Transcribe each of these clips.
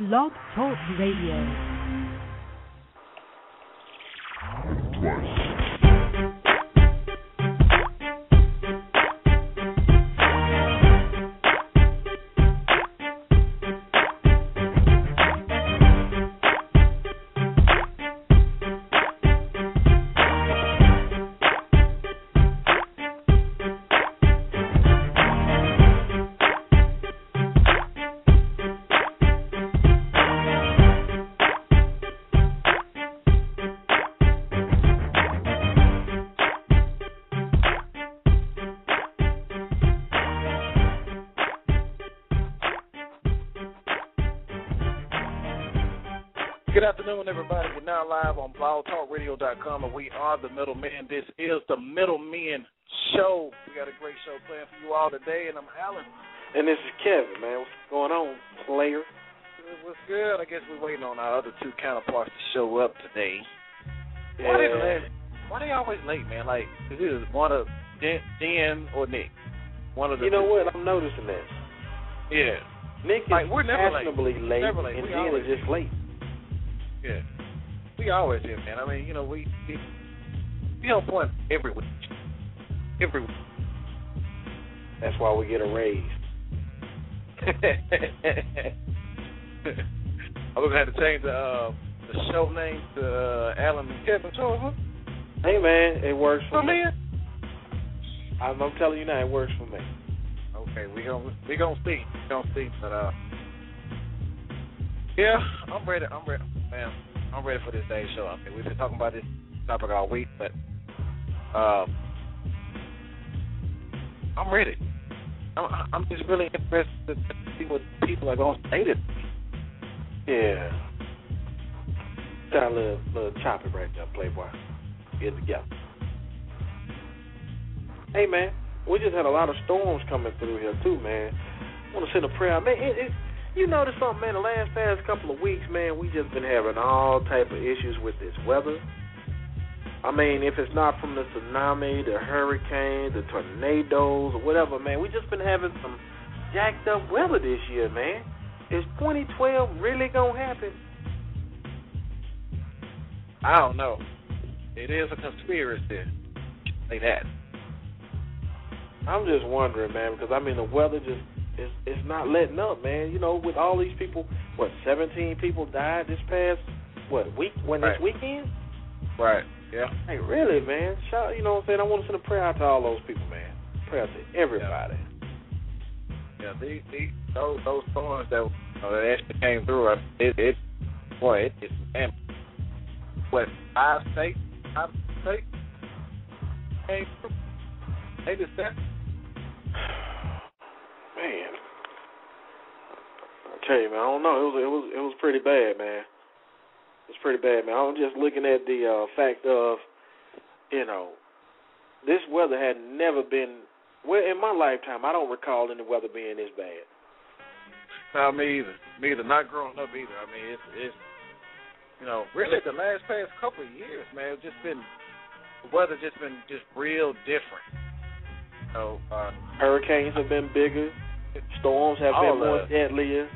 Blog Talk Radio. blogtalkradio.com, and we are the Middlemen. This is the Middlemen Show. We got a great show planned for you all today, and I'm Alan. And this is Kevin, man. What's going on, player? What's good? I guess we're waiting on our other two counterparts to show up today. Why they late? Why they always late, man? Like, is it one of Dan, Dan or Nick? One of the You know two. what? I'm noticing that. Yeah, Nick is Like, we're never late. fashionably late, Never late. and always- is just late. yeah. We always here, man. I mean, you know, we we, we on point every week. Every week. That's why we get a raise. I'm gonna have to change the uh, the show name to uh, Alan and Kevin Show. Hey, man, it works for For me. me? I'm, I'm telling you now, it works for me. Okay, we gonna we gonna see, we gonna see, but uh, yeah, I'm ready. I'm ready, man. I'm ready for this day's show. I mean, we've been talking about this topic all week, but um, I'm ready. I'm, I'm just really interested to see what people are say to me. Yeah. Got a little, little choppy right there, Playboy. Get together. Hey, man, we just had a lot of storms coming through here, too, man. I want to send a prayer. Man, it, it, you notice something, man? The last past couple of weeks, man, we just been having all type of issues with this weather. I mean, if it's not from the tsunami, the hurricane, the tornadoes, or whatever, man, we just been having some jacked up weather this year, man. Is 2012 really gonna happen? I don't know. It is a conspiracy. Say that. I'm just wondering, man, because I mean the weather just is it's not letting up, man. You know, with all these people, what 17 people died this past what week when Right. this weekend? Right. Yeah. Hey, really, man? Shout, you know what I'm saying? I want to send a prayer out to all those people, man. Prayer to everybody. Yeah, these, these those those storms that you know, that actually came through, it it boy, it just man, what five states, five states came through. They just said, tell you, man, I don't know. It was it was it was pretty bad, man. It was pretty bad, man. I'm just looking at the uh, fact of, you know, this weather had never been. Well, in my lifetime, I don't recall any weather being this bad. no, me either, me either. Not growing up either. I mean, it's it's you know really the last past couple of years, man, it's just been the weather just been just real different. Know, uh, Hurricanes have been bigger. Storms have been more of deadlier.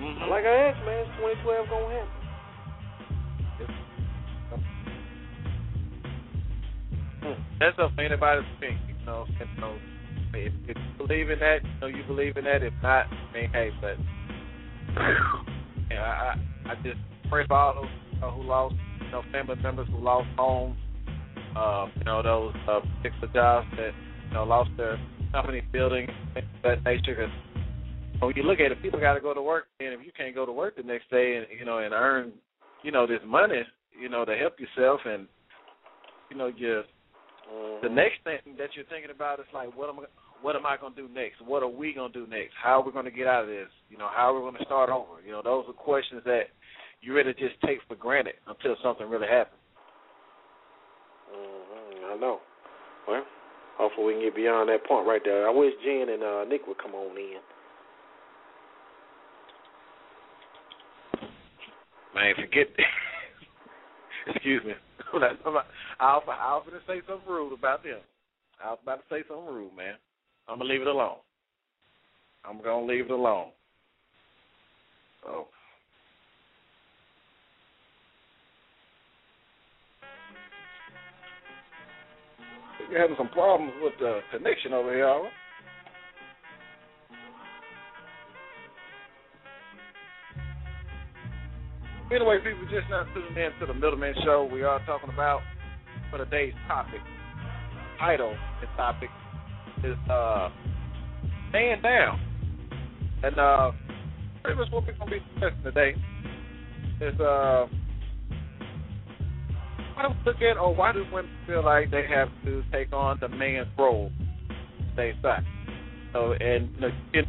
Mhm. Like I asked, man, it's 2012 gonna happen. That's up for anybody to think. You know, you know if, if you believe in that, you know, you believe in that. If not, I mean, hey, but yeah, I I I just pray for all those uh, who lost, you know, family members who lost homes, uh, you know, those uh, particular jobs that you know lost their company building, things of that nature. When you look at it, people got to go to work, and if you can't go to work the next day and you know and earn, you know, this money, you know, to help yourself and you know, you the Mhm. next thing that you're thinking about is like, what am I, what am I going to do next? What are we going to do next? How are we going to get out of this? You know, how are we going to start over? You know, those are questions that you really just take for granted until something really happens. Mhm, I know. Well, hopefully we can get beyond that point right there. I wish Jen and uh, Nick would come on in. Man, forget that. Excuse me. I'm not, I was, about gonna say something rude about them. I was about to say something rude, man. I'm gonna leave it alone. I'm gonna leave it alone. Oh. You're having some problems with the connection over here, all right? Anyway, people just not tuning in to the Middleman Show. We are talking about for today's topic. Title and topic is uh Man Down. And uh pretty much what we're gonna be discussing today is uh why do we look at or why do women feel like they have to take on the man's role stay side? So and you know, you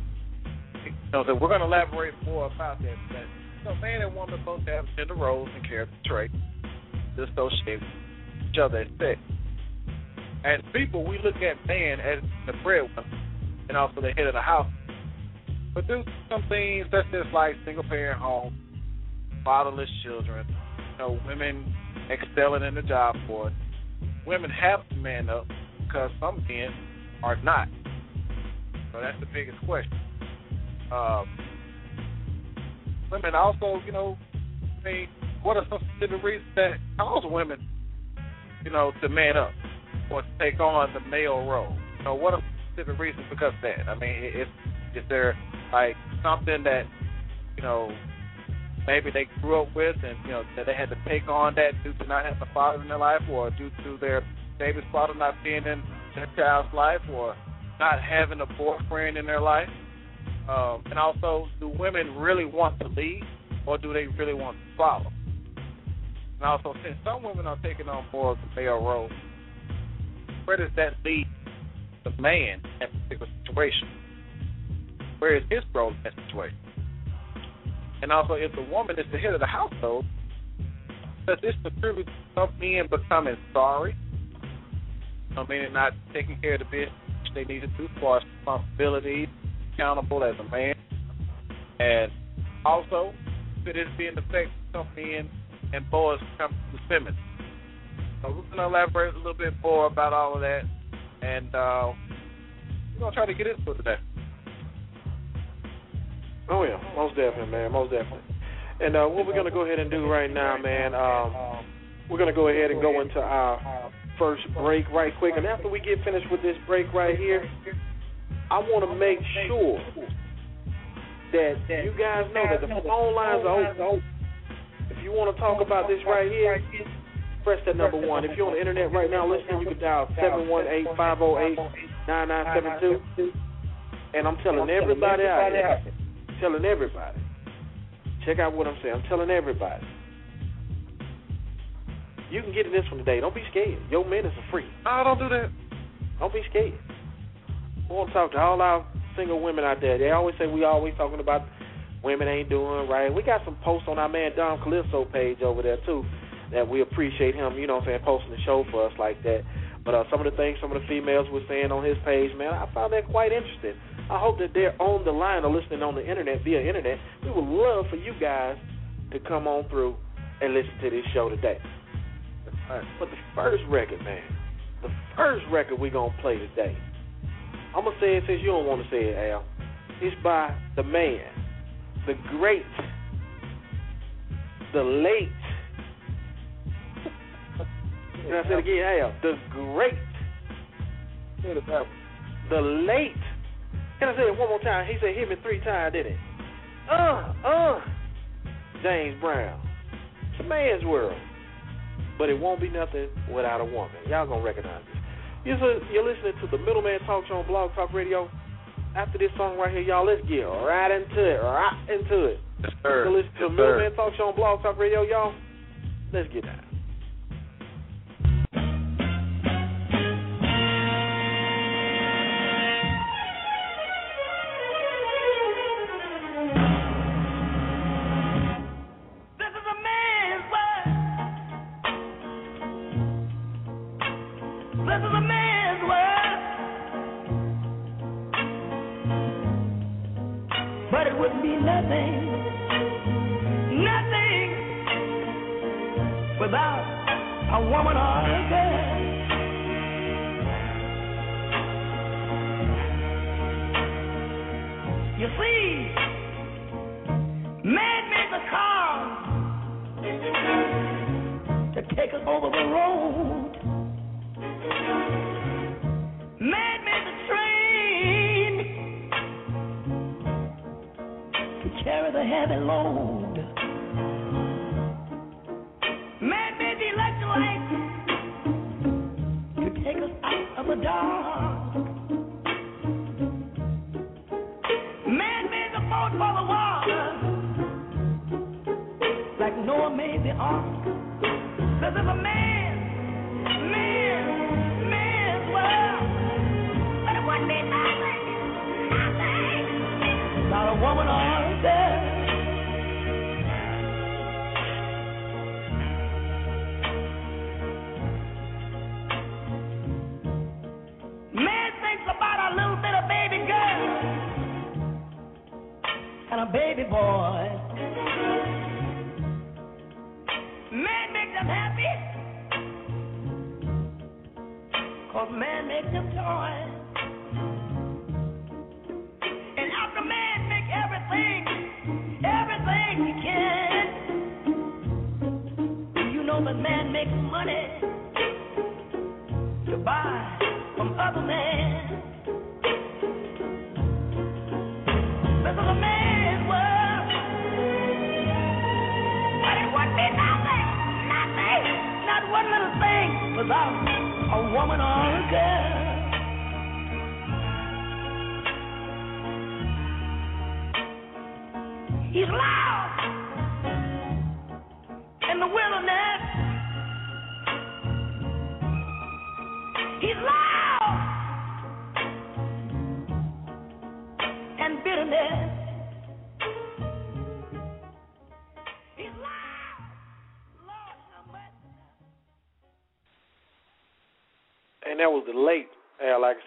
know we're gonna elaborate more about that. that know, man and woman both have gender roles and character traits associated with each other and sex. As people, we look at man as the breadwinner and also the head of the house. But do some things such as like single parent home, fatherless children, you know, women excelling in the job force. Women have to man up because some men are not. So that's the biggest question. Um, women also, you know, I mean, what are some specific reasons that cause women, you know, to man up or to take on the male role? You know, what are specific reasons because of that? I mean, is is there like something that you know maybe they grew up with and you know that they had to take on that due to not having a father in their life or due to their baby's father not being in their child's life or not having a boyfriend in their life? Um, and also, do women really want to lead or do they really want to follow? And also, since some women are taking on more of the male role, where does that lead the man in that particular situation? Where is his role in that situation? And also, if the woman is the head of the household, does this contribute to some men becoming sorry? I mean, not taking care of the business they need to do as responsibilities, accountable as a man. And also, could this be an effect some men and boys becoming too feminine? So we're to elaborate a little bit more about all of that. And uh, we're to try to get into it today. Oh yeah, most definitely, man, most definitely. And uh, what we're gonna go ahead and do right now, man, um, we're gonna go ahead and go into our first break right quick. And after we get finished with this break right here, I want to make sure that you guys know that the phone lines are open. If you want to talk about this right here, press that number one. If you're on the internet right now listening, you can dial seven one eight five zero eight nine nine seven two. And I'm telling everybody out here telling everybody. Check out what I'm saying. I'm telling everybody. You can get in this one today. Don't be scared. Your minutes are free. I don't do that. Don't be scared. We want to talk to all our single women out there. They always say we always talking about women ain't doing right. We got some posts on our man Dom Calypso page over there too that we appreciate him, you know what I'm saying, posting the show for us like that. But uh, some of the things some of the females were saying on his page, man, I found that quite interesting. I hope that they're on the line or listening on the internet via internet. We would love for you guys to come on through and listen to this show today. But the first record, man, the first record we're gonna play today, I'm gonna say it since you don't want to say it, Al. It's by the man, the great, the late. Can I say it again, Al? The great, the late can I say it one more time? He said hit me three times, didn't he? Uh, uh. James Brown. It's a man's world. But it won't be nothing without a woman. Y'all gonna recognize. You're listening to the Middleman Talk Show on Blog Talk Radio. After this song right here, y'all, let's get right into it. Right into it. Yes, sir. You're listening to yes, the Middleman Talk Show on Blog Talk Radio, y'all. Let's get down. That man makes money to buy from other men? This is a man's world. But it would be nothing, nothing, not one little thing without a woman or a girl. He's loud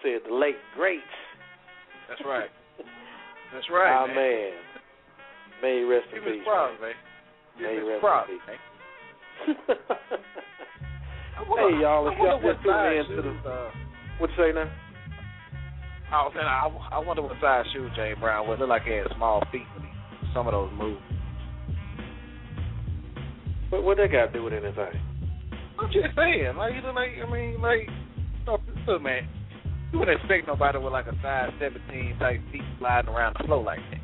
said, the late greats. That's right. That's right, Ah, man. man. May he rest in peace. proud, man. May he rest proud, in peace. man. hey, y'all, if y'all just tuning in to the. uh, What you say now? I was saying, I, I wonder what size shoes James Brown would look like. He had small feet when he some of those moves. What what that got to do with anything? I'm just saying, like you know, like I mean, like look, man, you wouldn't expect nobody with like a size 17 type feet sliding around the floor like that.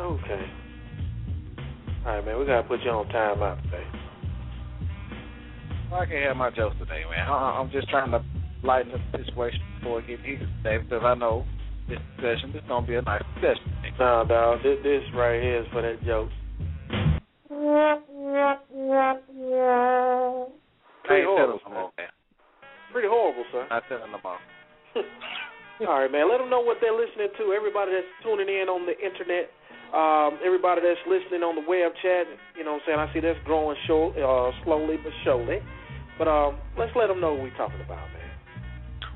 Okay. All right, man. We gotta put you on timeout today. Well, I can't have my jokes today, man. I, I'm just trying to lighten up the situation before it gets heated today because I know this session is gonna be a nice session. Nah, dog. This, this right here is for that joke. I Pretty ain't horrible, telling no more, man. Pretty horrible, sir. Not telling no more. All right, man. Let them know what they're listening to. Everybody that's tuning in on the internet, um, everybody that's listening on the web chat. You know what I'm saying? I see that's growing show, uh, slowly but surely. But um, let's let them know what we're talking about, man.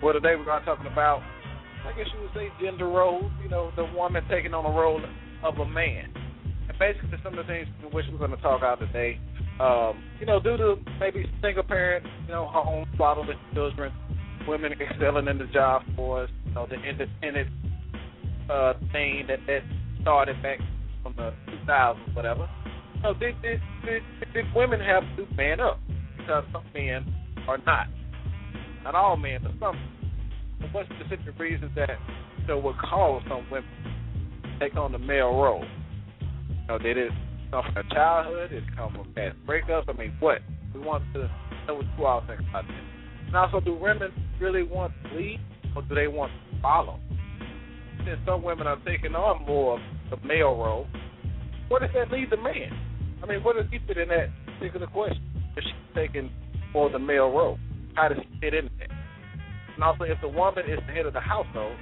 Well, today we're going to talking about, I guess you would say, gender roles. You know, the woman taking on the role of a man. And basically, some of the things in which we're going to talk about today. Um, you know, due to maybe single parent, you know, home, fatherless children, women excelling in the job force, you know, the independent uh, thing that that started back from the 2000s, whatever. Know, these, these, these, these women have to man up because some men are not. Not all men, but some. What's the specific reasons that you know would cause some women to take on the male role? You know, did it come from childhood? Did it come from past breakups? I mean, what? We want to know what you all think about this. And also, do women really want to lead, or do they want to follow? Since some women are taking on more of the male role, what does that leave the man? I mean, what does he fit in that particular question? If she's taking more of the male role, how does he fit in there? And also, if the woman is the head of the household,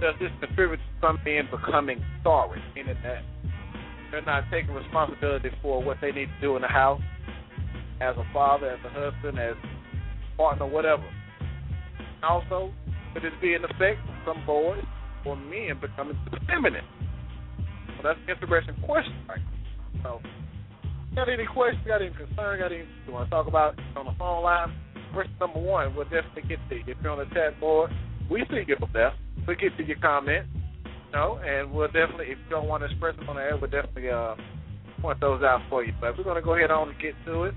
does this contribute to some men becoming sorry, meaning that they're not taking responsibility for what they need to do in the house as a father, as a husband, as partner, whatever. Also, could this be an effect of some boys or men becoming too feminine? So that's an interesting question, right? So, got any questions, got any concern, got any you want to talk about on the phone line? Question number one, we'll definitely get to you. If you're on the chat board, we see you there. We'll get to your comment. You know, and we'll definitely, if you don't want to express them on the air, we'll definitely uh, point those out for you. But we're going to go ahead on and get to it.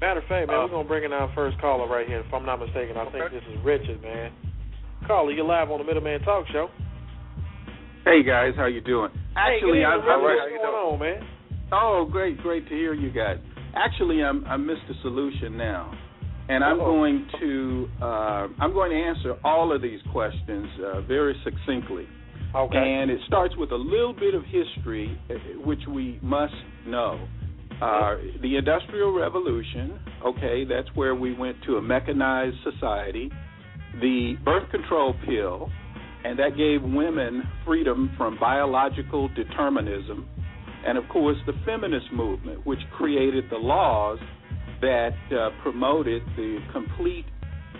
Matter of fact, man, Uh, we're gonna bring in our first caller right here. If I'm not mistaken, I think this is Richard, man. Caller, you're live on the Middleman Talk Show. Hey guys, how you doing? Actually, hey, I'm, good evening, All right, how you going on, man? Oh, great, great to hear you guys. Actually, I'm I'm Mr. Solution now, and I'm Uh-oh. going to uh, I'm going to answer all of these questions uh, very succinctly. Okay. And it starts with a little bit of history, uh, which we must know. Uh, the Industrial Revolution, okay, that's where we went to a mechanized society. The birth control pill, and that gave women freedom from biological determinism. And of course, the feminist movement, which created the laws that uh, promoted the complete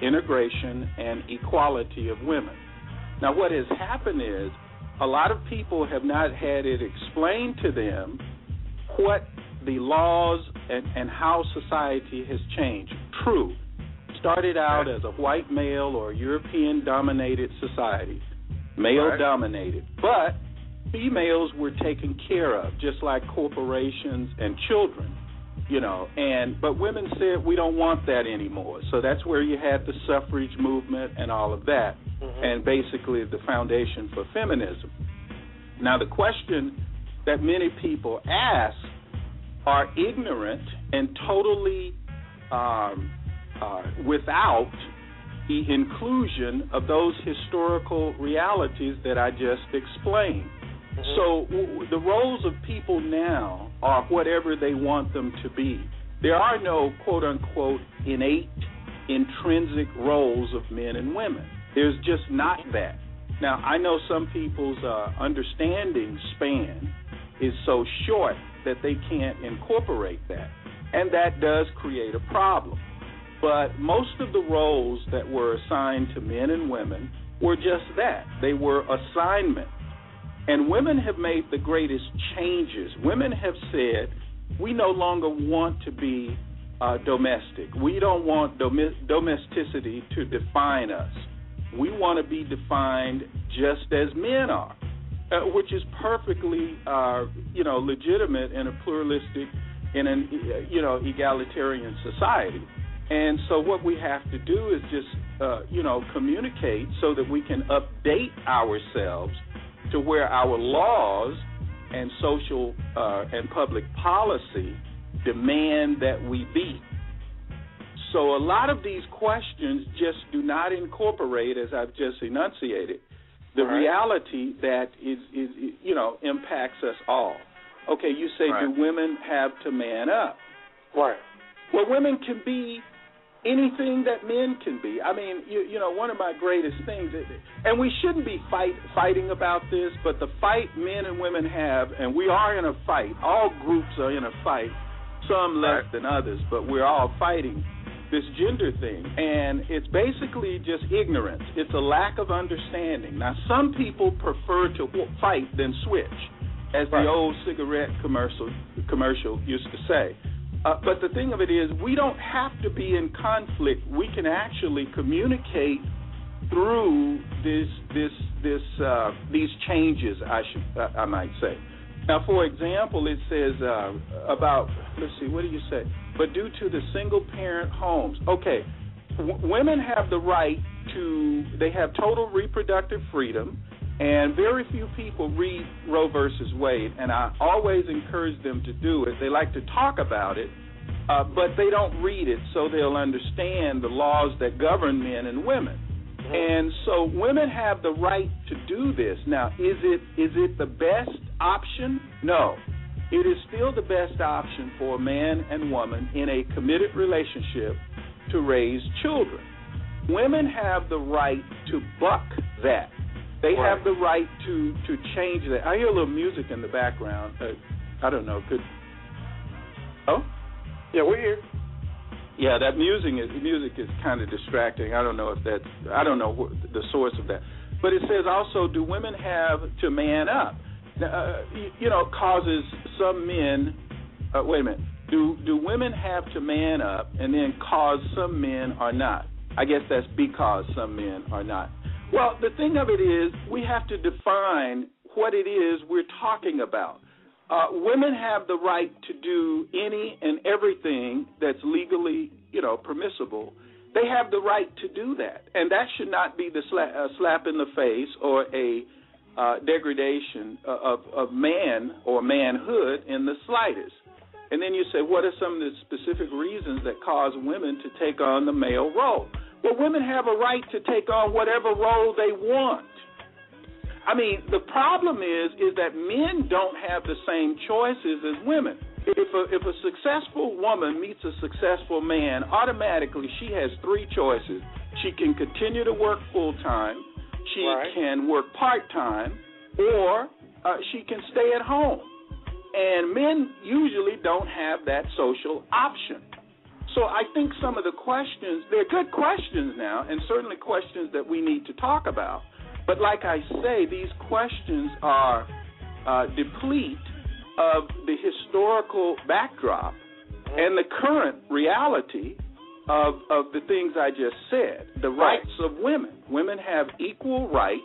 integration and equality of women. Now, what has happened is a lot of people have not had it explained to them what the laws and, and how society has changed. True, started out as a white male or European dominated society, male Right. dominated, but females were taken care of, just like corporations and children. You know, and but women said we don't want that anymore. So that's where you had the suffrage movement and all of that Mhm. and basically the foundation for feminism. Now, the question that many people ask are ignorant and totally um, uh, without the inclusion of those historical realities that I just explained. Mhm. So w- the roles of people now are whatever they want them to be. There are no quote unquote innate, intrinsic roles of men and women. There's just not that. Now, I know some people's uh, understanding span is so short that they can't incorporate that, and that does create a problem. But most of the roles that were assigned to men and women were just that they were assignment. And women have made the greatest changes. Women have said, we no longer want to be uh, domestic. We don't want domi- domesticity to define us. We want to be defined just as men are, uh, which is perfectly, uh, you know, legitimate in a pluralistic, in an, uh, you know, egalitarian society. And so what we have to do is just, uh, you know, communicate so that we can update ourselves to where our laws and social uh, and public policy demand that we be. So a lot of these questions just do not incorporate, as I've just enunciated, the right. reality that is, is, you know, impacts us all. Okay, you say, Right. do women have to man up? Right. Well, women can be anything that men can be. I mean, you, you know, one of my greatest things, and we shouldn't be fight, fighting about this, but the fight men and women have, and we are in a fight. All groups are in a fight, some less Right. than others, but we're all fighting this gender thing. And it's basically just ignorance. It's a lack of understanding. Now, some people prefer to fight than switch, as Right. the old cigarette commercial commercial used to say. Uh, but the thing of it is, we don't have to be in conflict. We can actually communicate through this, this, this, uh, these changes. I should, I I might say. Now, for example, it says uh, about. Let's see, what do you say? But due to the single-parent homes, okay, w- women have the right to. They have total reproductive freedom. And very few people read Roe versus Wade, and I always encourage them to do it. They like to talk about it, uh, but they don't read it so they'll understand the laws that govern men and women. And so women have the right to do this. Now, is it is it the best option? No. It is still the best option for a man and woman in a committed relationship to raise children. Women have the right to buck that. They Right. have the right to to change that. I hear a little music in the background. Uh, I don't know. Could oh Yeah, we're here. yeah, that music is music is kind of distracting. I don't know if that's I don't know wh- the source of that. But it says also, do women have to man up? Uh, you, you know, causes some men. Uh, wait a minute. Do do women have to man up, and then cause some men are not? I guess that's because some men are not. Well, the thing of it is, we have to define what it is we're talking about. Uh, women have the right to do any and everything that's legally, you know, permissible. They have the right to do that, and that should not be the sla- slap in the face or a uh, degradation of, of man or manhood in the slightest. And then you say, what are some of the specific reasons that cause women to take on the male role? Well, women have a right to take on whatever role they want. I mean, the problem is is that men don't have the same choices as women. If a if a successful woman meets a successful man, automatically she has three choices. She can continue to work full time, she Right. can work part time, or uh, she can stay at home. And men usually don't have that social option. So I think some of the questions, they're good questions now, and certainly questions that we need to talk about. But like I say, these questions are uh, deplete of the historical backdrop and the current reality of of the things I just said. The Right. rights of women. Women have equal rights.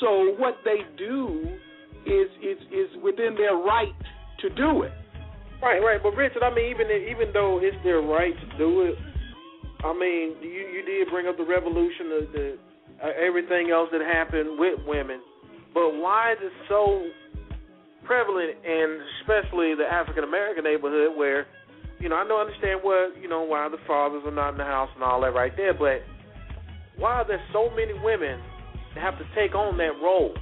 So what they do is is is within their right to do it. Right, right. But Richard, I mean, even even though it's their right to do it, I mean, you you did bring up the revolution, the, the uh, everything else that happened with women, but why is it so prevalent in especially the African American neighborhood where, you know, I don't understand what you know why the fathers are not in the house and all that right there, but why are there so many women that have to take on that role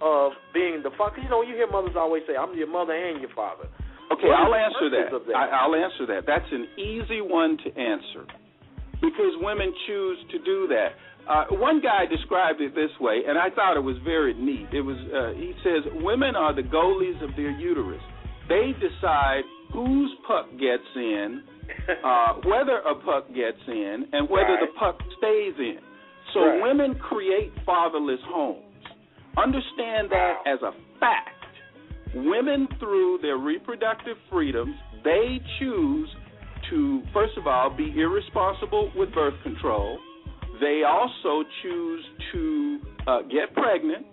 of being the father? You know, you hear mothers always say, "I'm your mother and your father." Okay, I'll answer that. that? I, I'll answer that. That's an easy one to answer because women choose to do that. Uh, one guy described it this way, and I thought it was very neat. It was uh, he says women are the goalies of their uterus. They decide whose puck gets in, uh, whether a puck gets in, and whether the puck stays in. So Right. women create fatherless homes. Understand that as a fact. Women, through their reproductive freedoms, they choose to, first of all, be irresponsible with birth control. They also choose to uh, get pregnant,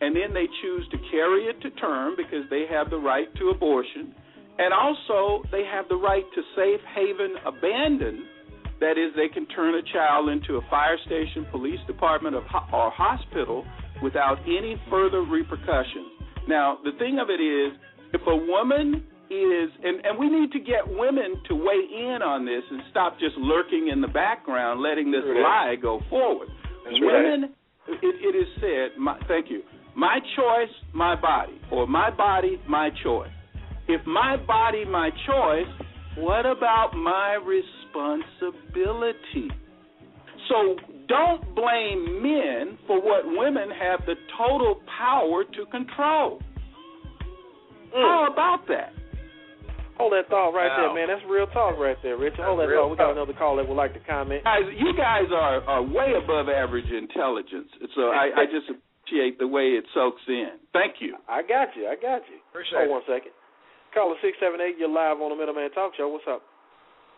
and then they choose to carry it to term because they have the right to abortion. And also, they have the right to safe haven abandon. That is, they can turn a child into a fire station, police department, or or hospital without any further repercussions. Now, the thing of it is, if a woman is, and, and we need to get women to weigh in on this and stop just lurking in the background, letting this lie go forward. That's right. women, it, it is said, my, thank you, my choice, my body, or my body, my choice. If my body, my choice, what about my responsibility? So don't blame men for what women have the total power to control. Mm. How about that? Hold that thought right there, man. That's real talk right there, Richard. Hold That's that real thought. We got another call that would like to comment. Guys, you guys are, are way above average intelligence. So I, I just appreciate the way it soaks in. Thank you. I got you. I got you. Appreciate Hold one second. Caller six seven eight. You're live on the Middleman Talk Show. What's up?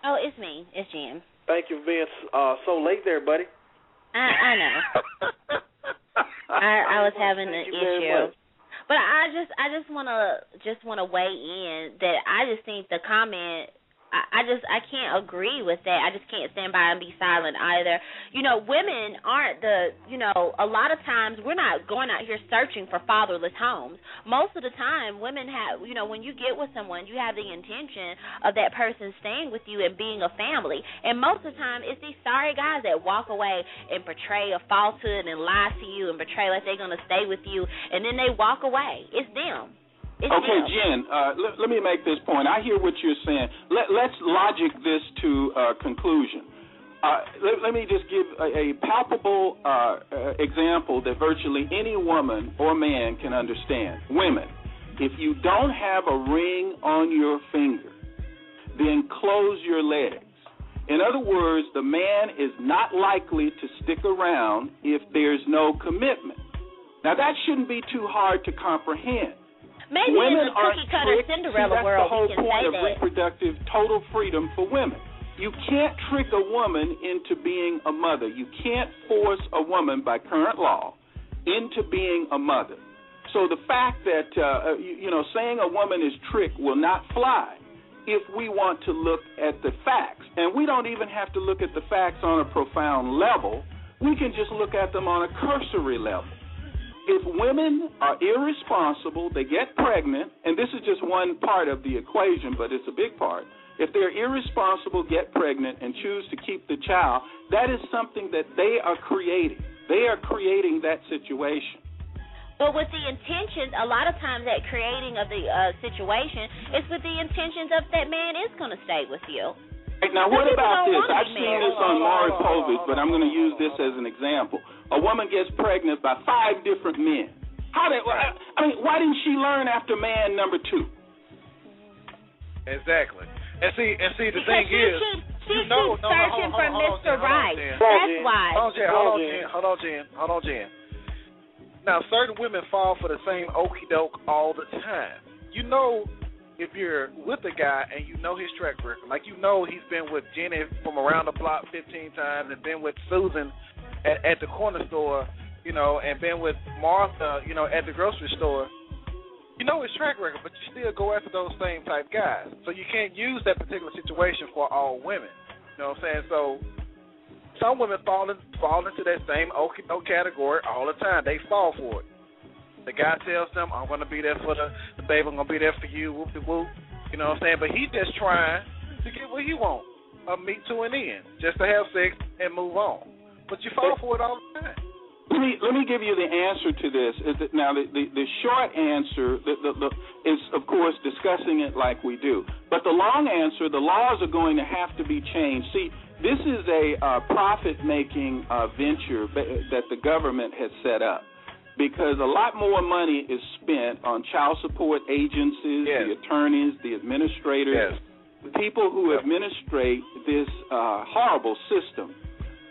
Oh, it's me. It's Jen. Thank you for being uh, so late there, buddy. I I know. I I was having an Thank you very issue. But I just I just wanna just wanna weigh in that I just think the comment I, I just I can't agree with that. I just can't stand by and be silent either. You know, women aren't the you know, a lot of times we're not going out here searching for fatherless homes. Most of the time women have you know, when you get with someone you have the intention of that person staying with you and being a family. And most of the time it's these sorry guys that walk away and portray a falsehood and lie to you and portray like they're gonna stay with you and then they walk away. It's them. It's Okay. Jen, uh, let, let me make this point. I hear what you're saying. Let, let's logic this to uh, conclusion. Uh, let, let me just give a, a palpable uh, uh, example that virtually any woman or man can understand. Women, if you don't have a ring on your finger, then close your legs. In other words, the man is not likely to stick around if there's no commitment. Now, that shouldn't be too hard to comprehend. Maybe women in the are cookie cutter tricked. Cinderella See, world the whole we can point say of that. reproductive total freedom for women. You can't trick a woman into being a mother. You can't force a woman by current law into being a mother. So the fact that uh, you, you know saying a woman is tricked will not fly if we want to look at the facts. And we don't even have to look at the facts on a profound level. We can just look at them on a cursory level. If women are irresponsible, they get pregnant, and this is just one part of the equation, but it's a big part. If they're irresponsible, get pregnant, and choose to keep the child, that is something that they are creating. They are creating that situation. But with the intentions, a lot of times that creating of the uh, situation is with the intentions of that man is going to stay with you. Right, now, what about this? I've seen this on Maury Povich, but I'm going to use this as an example. A woman gets pregnant by five different men. How did? I mean, why didn't she learn after man number two? Exactly. And see, and see, the Because thing she is, keeps, she you know, keeps no, no, searching hold for on, hold on, Mr. Hold on, Right. Jen. That's why. Hold on, Jen. Hold Hold on, on, Jen. Hold on, Jen. Hold on, Jen. Now, certain women fall for the same okey doke all the time. You know, if you're with a guy and you know his track record, like you know he's been with Jenny from around the block 15 times and been with Susan at, at the corner store, you know, and been with Martha, you know, at the grocery store. You know his track record, but you still go after those same type guys. So you can't use that particular situation for all women. You know what I'm saying? So some women fall in, fall into that same doke category all the time. They fall for it. The guy tells them, "I'm going to be there for the, the baby. I'm going to be there for you." Whoop de whoop. You know what I'm saying? But he just trying to get what he wants, a meet to an end, just to have sex and move on. But you fall for it all the time. Let me let me give you the answer to this. Is that now the, the the short answer the, the, the, is of course discussing it like we do, but the long answer, the laws are going to have to be changed. See, this is a uh, profit making uh, venture that the government has set up because a lot more money is spent on child support agencies, Yes. the attorneys, the administrators, the people who Yep. administrate this uh, horrible system.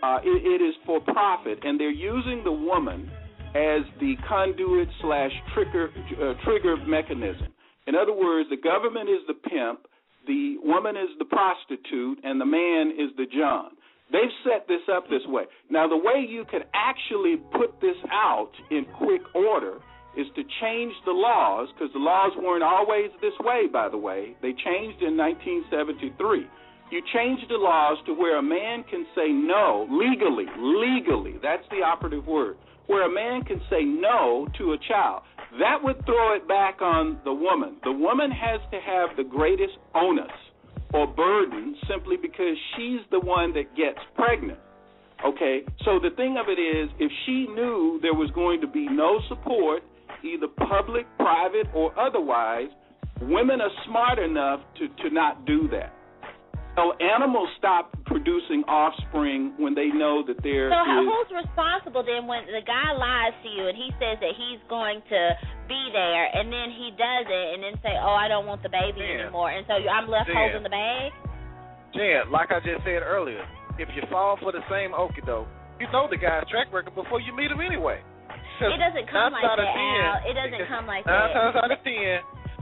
Uh, it, it is for profit, and they're using the woman as the conduit slash trigger uh, trigger mechanism. In other words, the government is the pimp, the woman is the prostitute, and the man is the John. They've set this up this way. Now, the way you can actually put this out in quick order is to change the laws, because the laws weren't always this way, by the way. They changed in 1973. You change the laws to where a man can say no legally, legally, that's the operative word, where a man can say no to a child. That would throw it back on the woman. The woman has to have the greatest onus or burden simply because she's the one that gets pregnant. Okay, so the thing of it is, if she knew there was going to be no support, either public, private, or otherwise, women are smart enough to, to not do that. So animals stop producing offspring when they know that they're. So how, is- who's responsible then when the guy lies to you and he says that he's going to be there and then he does it and then say, "Oh, I don't want the baby Dan. anymore," and so I'm left Dan. holding the bag. Jen, like I just said earlier, if you fall for the same okey doke, you know the guy's track record before you meet him anyway. It doesn't come nine like times out of that, ten- Al. It doesn't come like nine that. times out of ten,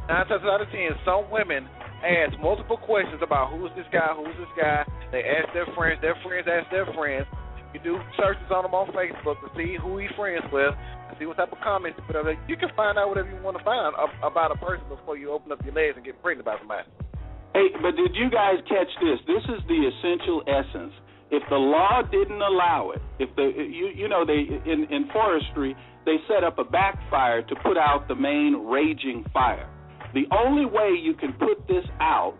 nine times out of ten, some women ask multiple questions about who's this guy, who's this guy. They ask their friends, their friends ask their friends. You do searches on them on Facebook to see who he's friends with, and see what type of comments he there. You can find out whatever you want to find about a person before you open up your legs and get pregnant by somebody. Hey, but did you guys catch this? This is the essential essence. If the law didn't allow it, if the you you know they in in forestry they set up a backfire to put out the main raging fire. The only way you can put this out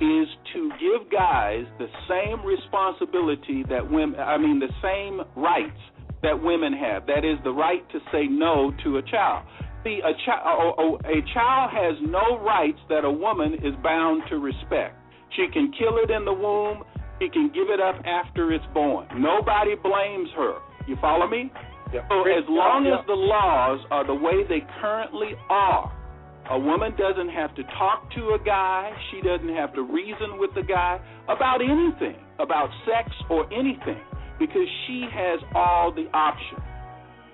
is to give guys the same responsibility that women I mean the same rights that women have. That is the right to say no to a child. See, a, chi- a, a child has no rights that a woman is bound to respect. She can kill it in the womb. She can give it up after it's born. Nobody blames her. You follow me? So as long as the laws are the way they currently are, a woman doesn't have to talk to a guy. She doesn't have to reason with the guy about anything, about sex or anything, because she has all the options.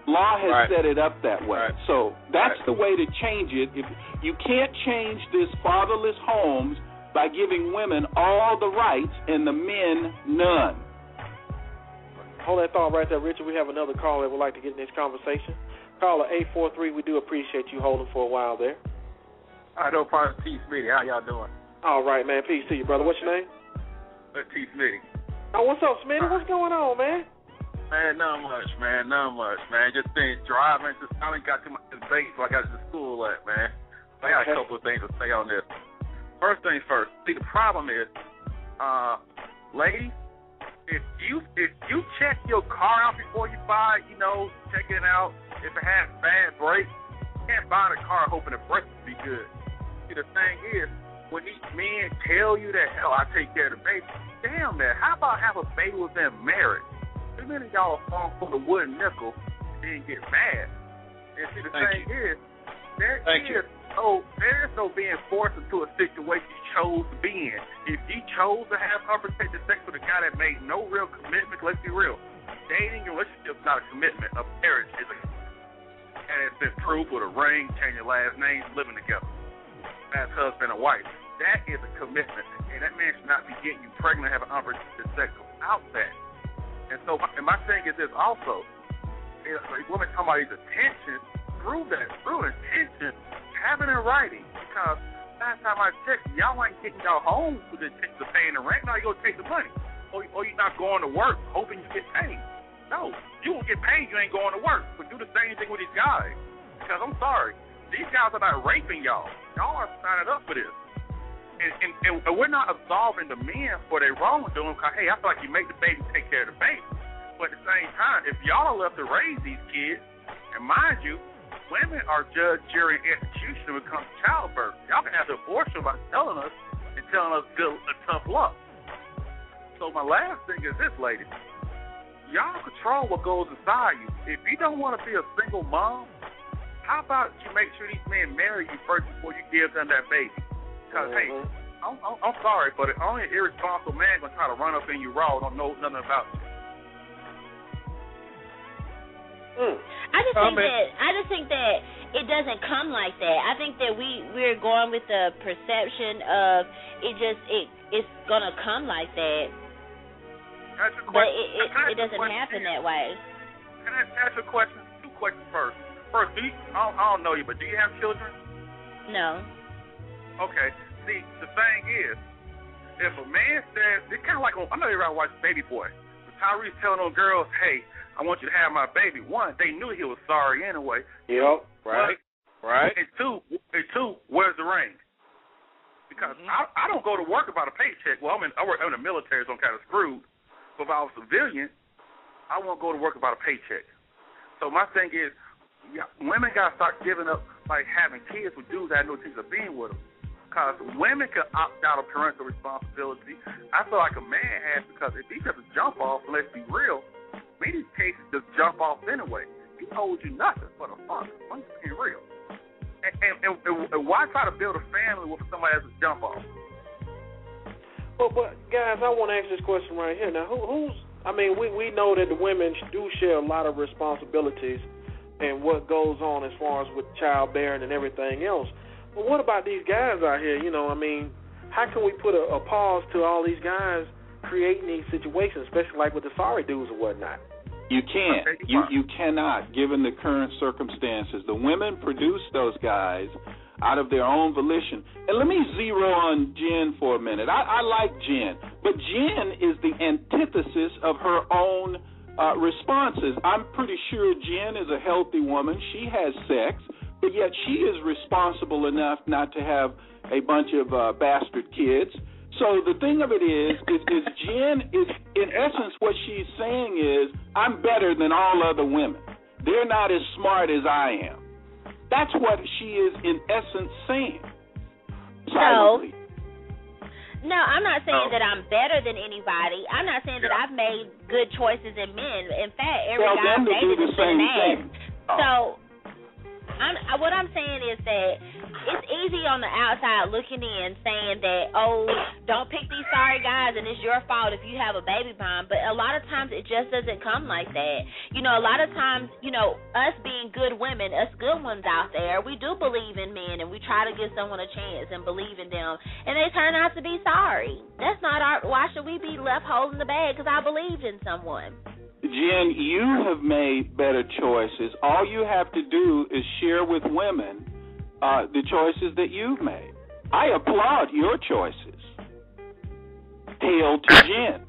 Law has Right. set it up that way. Right. So that's Right. the way to change it. If you can't change this fatherless homes by giving women all the rights and the men none. Hold that thought right there, Richard. We have another caller that would like to get in this conversation. Caller 843, we do appreciate you holding for a while there. I know Pop T. Smitty. How y'all doing? All right, man. Peace to you, brother. What's your name? Uh, T. Smitty. Oh, what's up, Smitty? What's going on, man? Man, not much, man, not much, man. Just been driving. Just finally got to my debate, so I got to school at, man. I got a couple of things to say on this. First thing first. See, the problem is, uh, ladies, if you if you check your car out before you buy, you know, check it out. If it has bad brakes, you can't buy the car hoping the brakes will be good. See, the thing is, when these men tell you that, hell, I take care of the baby. Damn, man, how about have a baby with them married? Too many of y'all fall for the wooden nickel and get mad. And see, the Thank thing is, there Thank is no there is no being forced into a situation you chose to be in. If you chose to have unprotected sex with a guy that made no real commitment, let's be real. Dating and relationship is not a commitment. A marriage is a commitment. and it's been proved with a ring, change your last name, living together as husband and wife. That is a commitment, and that man should not be getting you pregnant, having unprotected sex without that. And so, and my thing is this also: is like women talking about these attentions, through that, through intention, have it in writing. Because last time I checked, y'all ain't getting y'all home with the intention paying the rent. Now you go take the money, or or you're not going to work hoping you get paid. No, you won't get paid. You ain't going to work. But do the same thing with these guys. Because I'm sorry, these guys are not raping y'all. Y'all are signing up for this. And, and, and we're not absolving the men for their wrongdoing because, hey, I feel like you make the baby take care of the baby. But at the same time, if y'all are left to raise these kids, and mind you, women are judge, jury, execution when it comes to childbirth. Y'all can have the abortion by telling us and telling us good, uh, tough luck. So my last thing is this, ladies. Y'all control what goes inside you. If you don't want to be a single mom, how about you make sure these men marry you first before you give them that baby? Because, hey, I'm, I'm, I'm sorry, but only an irresponsible man going to try to run up in you raw don't know nothing about you. Mm. I just I think mean- that I just think that it doesn't come like that. I think that we we're going with the perception of it just it it's gonna come like that, Can I ask you a but it it, Can I ask it doesn't happen that way. Can I ask a question? Two questions first. First, do you, I, don't, I don't know you, but do you have children? No. Okay. See, the thing is, if a man says, it's kind of like, on, I know you're out watching Baby Boy. Tyrese telling those girls, hey, I want you to have my baby. One, they knew he was sorry anyway. Yep. Right. Right? And two, and two, where's the ring? Because mm-hmm. I, I don't go to work about a paycheck. Well, I'm in, I work I'm in the military, so I'm kind of screwed. But if I was a civilian, I won't go to work about a paycheck. So my thing is, yeah, women gotta start giving up like having kids with dudes that know things of being with them. Because women can opt out of parental responsibility. I feel like a man has because if he doesn't jump off, let's be real, many cases just jump off anyway. He owes you nothing but a fuck. I'm just being real. And, and, and, and why try to build a family with somebody that's a jump off? But but guys, I want to ask this question right here. Now, who, who's? I mean, we we know that the women do share a lot of responsibilities and what goes on as far as with childbearing and everything else. But what about these guys out here? You know, I mean, how can we put a, a pause to all these guys creating these situations, especially like with the sorry dudes or whatnot? You can't. You you cannot, given the current circumstances. The women produce those guys out of their own volition. And let me zero on Jen for a minute. I, I like Jen, but Jen is the antithesis of her own uh, responses. I'm pretty sure Jen is a healthy woman. She has sex, but yet she is responsible enough not to have a bunch of uh, bastard kids. So the thing of it is, is, is Jen is in essence what she's saying is, I'm better than all other women. They're not as smart as I am. That's what she is in essence saying. Silently. No, I'm not saying No. that I'm better than anybody. I'm not saying that I've made good choices in men. In fact, every Tell guy I've dated the has been same an ass. thing. Oh. So, I'm I- what I'm saying is that it's easy on the outside looking in, saying that oh, don't pick these sorry guys, and it's your fault if you have a baby bomb. But a lot of times it just doesn't come like that. You know, a lot of times, you know, us being good women, us good ones out there, we do believe in men, and we try to give someone a chance and believe in them, and they turn out to be sorry. That's not our. Why should we be left holding the bag? Because I believed in someone. Jen, you have made better choices. All you have to do is share with women uh, the choices that you've made. I applaud your choices. Hail to Jen.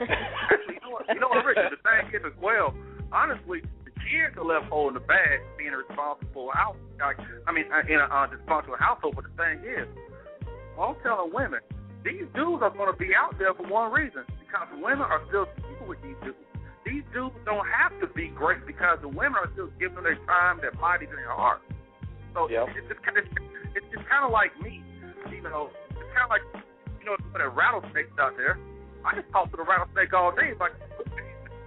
You know what? You know what, Richard? The thing is as well. Honestly, the kids are left holding the bag, being a responsible out. Like, I mean, in a uh, dysfunctional household. But the thing is, I'm telling women, these dudes are going to be out there for one reason because women are still people with these dudes. These dudes don't have to be great because the women are still giving them their time, their bodies, and their heart. So Yep. it's just kind of it's kind of like me, you know. It's kind of like you know, when a rattlesnakes out there. I just talk to the rattlesnake all day. Like,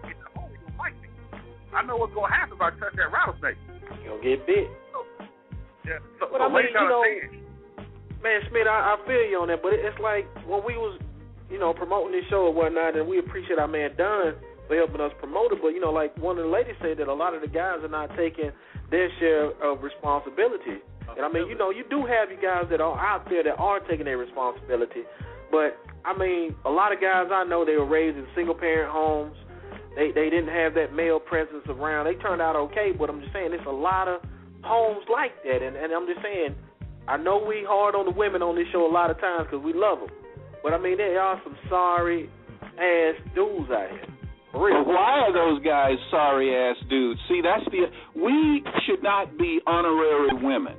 you know, you don't like me. I know what's gonna happen if I touch that rattlesnake. You gonna get bit. Yeah. So, But so I mean, you you know, understand? Man, Smith, I, I feel you on that, but it's like when we was, you know, promoting this show or whatnot, and we appreciate our man Dunn for helping us promote it. But you know, like one of the ladies said that a lot of the guys are not taking their share of responsibility. And I mean, you know, you do have you guys that are out there that are taking their responsibility, but I mean, a lot of guys I know they were raised in single parent homes. They they didn't have that male presence around. They turned out okay, but I'm just saying it's a lot of homes like that, and and I'm just saying I know we hard on the women on this show a lot of times because we love them, but I mean there are some sorry ass dudes out here. Why are those guys sorry ass dudes? See, that's the we should not be honorary women.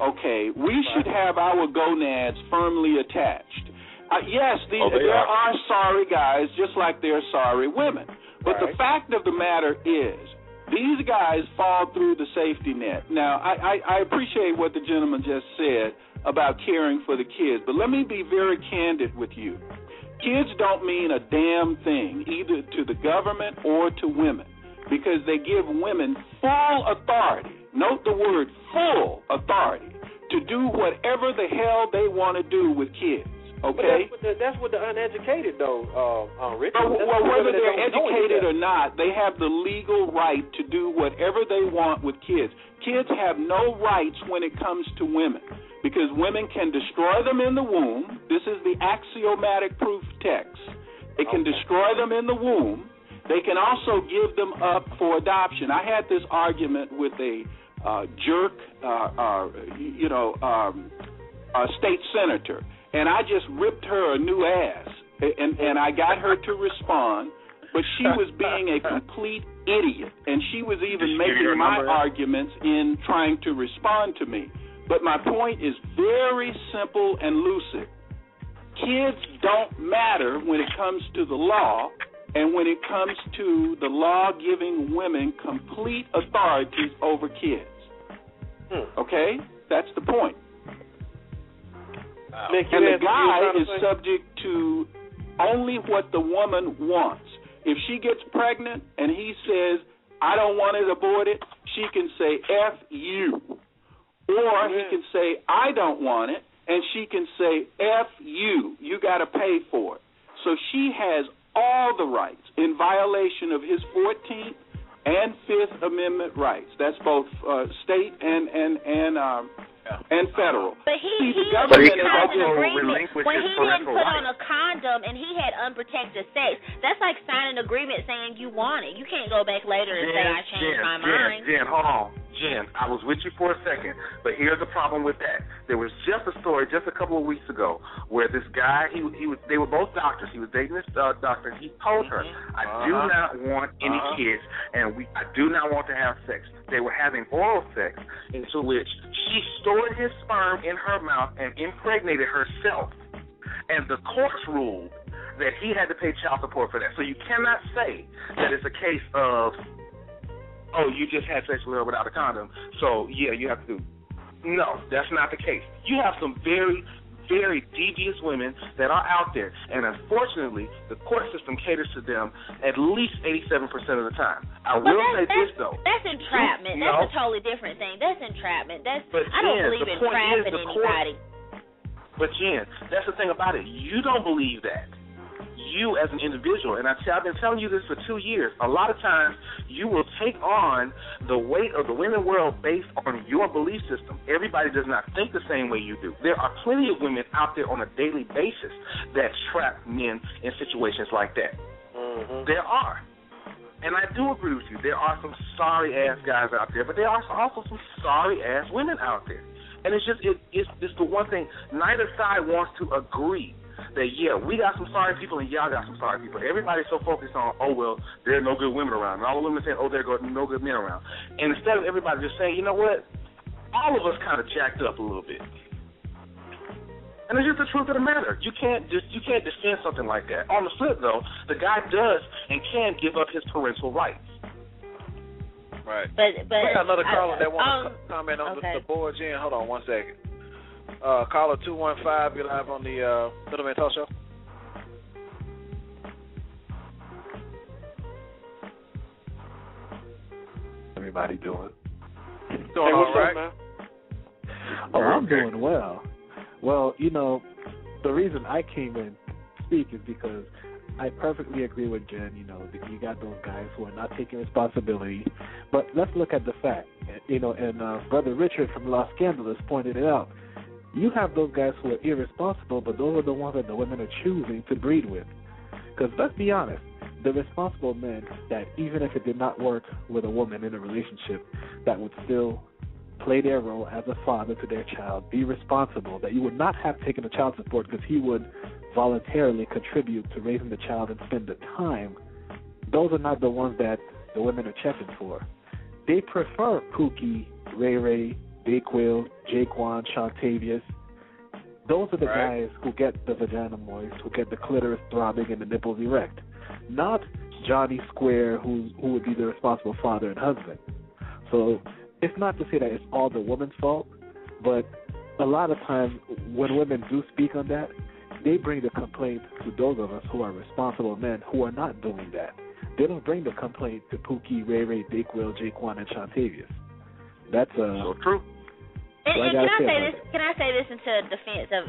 Okay, we should have our gonads firmly attached. Uh, yes, the, Oh, there are. are sorry guys just like there are sorry women. But the fact of the matter is, these guys fall through the safety net. Now, I, I, I appreciate what the gentleman just said about caring for the kids, but let me be very candid with you. Kids don't mean a damn thing, either to the government or to women, because they give women full authority. Note the word full authority to do whatever the hell they want to do with kids. But Okay? that's what the, that's what the uneducated though, uh, uh, Richard. Well, well, whether they're don't know any educated or not, they have the legal right to do whatever they want with kids. Kids have no rights when it comes to women because women can destroy them in the womb. This is the axiomatic proof text. They can Okay. destroy them in the womb. They can also give them up for adoption. I had this argument with a uh, jerk, uh, uh, you know, um, a state senator, and I just ripped her a new ass, and and I got her to respond, but she was being a complete idiot, and she was even she give you her making my number? arguments in trying to respond to me. But my point is very simple and lucid. Kids don't matter when it comes to the law, and when it comes to the law giving women complete authorities over kids. Hmm. Okay? That's the point. Nick, And the guy were trying to is subject to only what the woman wants. If she gets pregnant and he says, I don't want it aborted, she can say, F you. Or he can say, I don't want it, and she can say, F you. You got to pay for it. So she has all the rights in violation of his 14th and Fifth Amendment rights. That's both uh, state and and and um, and federal. But he, See, he government was is signed an also agreement when his he didn't parental put on a condom and he had unprotected sex. That's like signing an agreement saying you want it. You can't go back later and say I changed Jen, my Jen, mind. Jen, hold on. Jen, I was with you for a second, but here's the problem with that. There was just a story just a couple of weeks ago where this guy, he he was, they were both doctors. He was dating this uh, doctor, and he told her, "I do Uh-huh. not want any Uh-huh. kids, and we, I do not want to have sex." They were having oral sex, into which she stored his sperm in her mouth and impregnated herself, and the courts ruled that he had to pay child support for that. So you cannot say that it's a case of oh, you just had sex with her without a condom, so yeah, you have to do. No, that's not the case. You have some very, very devious women that are out there, and unfortunately, the court system caters to them at least 87% of the time. I But will say this though. that's entrapment. No. That's a totally different thing. That's entrapment. That's But I don't Jen, believe in trapping the court- anybody. But Jen, that's the thing about it. You don't believe that. You as an individual, and I tell, I've been telling you this for two years. A lot of times, you will take on the weight of the women world based on your belief system. Everybody does not think the same way you do. There are plenty of women out there on a daily basis that trap men in situations like that. Mhm. There are. And I do agree with you. There are some sorry ass guys out there, but there are also some sorry ass women out there. And it's just it, it's just the one thing. Neither side wants to agree that yeah, we got some sorry people and y'all got some sorry people. Everybody's so focused on oh well, there are no good women around, and all the women saying oh there are no good men around, and instead of everybody just saying you know what, all of us kind of jacked up a little bit. And it's just the truth of the matter. You can't just you can't defend something like that. On the flip though, the guy does and can give up his parental rights. Right. But but we got another I- caller that wants um, to comment on okay. the, the board, Jen. Hold on one second. Uh, caller two one five, you're live on the uh, Middleman Talk Show. Everybody doing? Doing Hey, all what's right? up, man? Oh, I'm doing well. Well, you know, the reason I came in to speak is because I perfectly agree with Jen. You know, you got those guys who are not taking responsibility. But let's look at the fact. You know, and uh, Brother Richard from Los Scandalous pointed it out. You have those guys who are irresponsible, but those are the ones that the women are choosing to breed with. Because let's be honest, the responsible men that even if it did not work with a woman in a relationship, that would still play their role as a father to their child, be responsible, that you would not have taken the child support because he would voluntarily contribute to raising the child and spend the time, those are not the ones that the women are checking for. They prefer Pookie, Ray Ray, Dayquil, Jaquan, Shontavious. Those are the Right. guys who get the vagina moist, who get the clitoris throbbing and the nipples erect. Not Johnny Square, who who would be the responsible father and husband. So it's not to say that it's all the woman's fault, but a lot of times when women do speak on that, they bring the complaint to those of us who are responsible men who are not doing that. They don't bring the complaint to Pookie, Ray Ray, Dayquil, Jaquan, and Shontavious. That's uh, So true. And, I and can I say say this? Can I say this into defense of?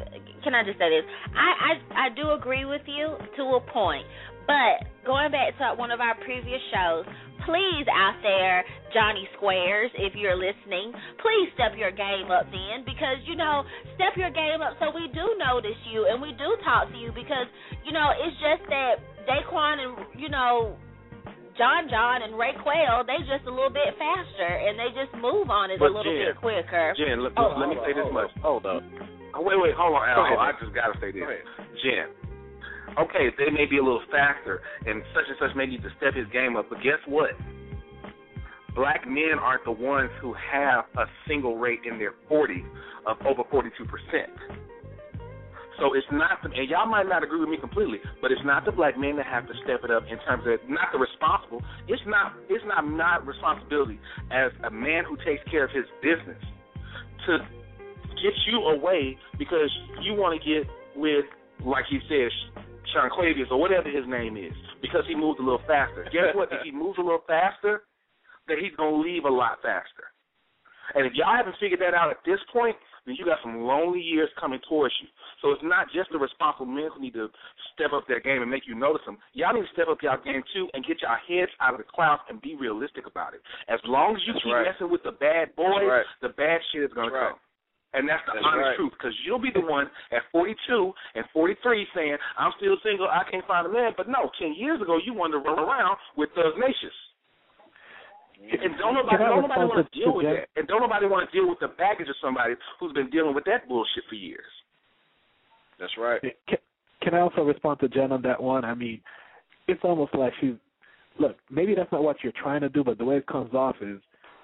Can I just say this? I I I do agree with you to a point, but going back to one of our previous shows, please out there, Johnny Squares, if you're listening, please step your game up then, because you know, step your game up so we do notice you and we do talk to you because you know it's just that Daquan and you know John John and Ray Quail, they just a little bit faster and they just move on it But a little Jen, bit quicker. Jen, let, Hold on, let me hold say on, this hold much. up, Hold up. Oh, wait, wait, hold on, Go Al. ahead, I just gotta say this. Go ahead. Jen. Okay, they may be a little faster, and such and such may need to step his game up. But guess what? Black men aren't the ones who have a single rate in their 40s of over 42 percent. So it's not, the, and y'all might not agree with me completely, but it's not the black men that have to step it up in terms of not the responsible. It's not, it's not not responsibility as a man who takes care of his business to get you away because you want to get with, like he said, Sean Clavius or whatever his name is, because he moved a little faster. Guess what? if he moves a little faster, then he's gonna leave a lot faster. And if y'all haven't figured that out at this point, then you got some lonely years coming towards you. So it's not just the responsible men who need to step up their game and make you notice them. Y'all need to step up y'all game too and get y'all heads out of the clouds and be realistic about it. As long as you That's keep right. messing with the bad boys, right. the bad shit is gonna That's right. come. And that's the That's honest right. truth, because you'll be the one at 42 and 43 saying, "I'm still single, I can't find a man." But no, 10 years ago, you wanted to run around with Thug Nations. And don't nobody, don't nobody want to deal with that. And don't nobody want to deal with the baggage of somebody who's been dealing with that bullshit for years. That's right. Can, can I also respond to Jen on that one? I mean, it's almost like she's look. Maybe that's not what you're trying to do, but the way it comes off is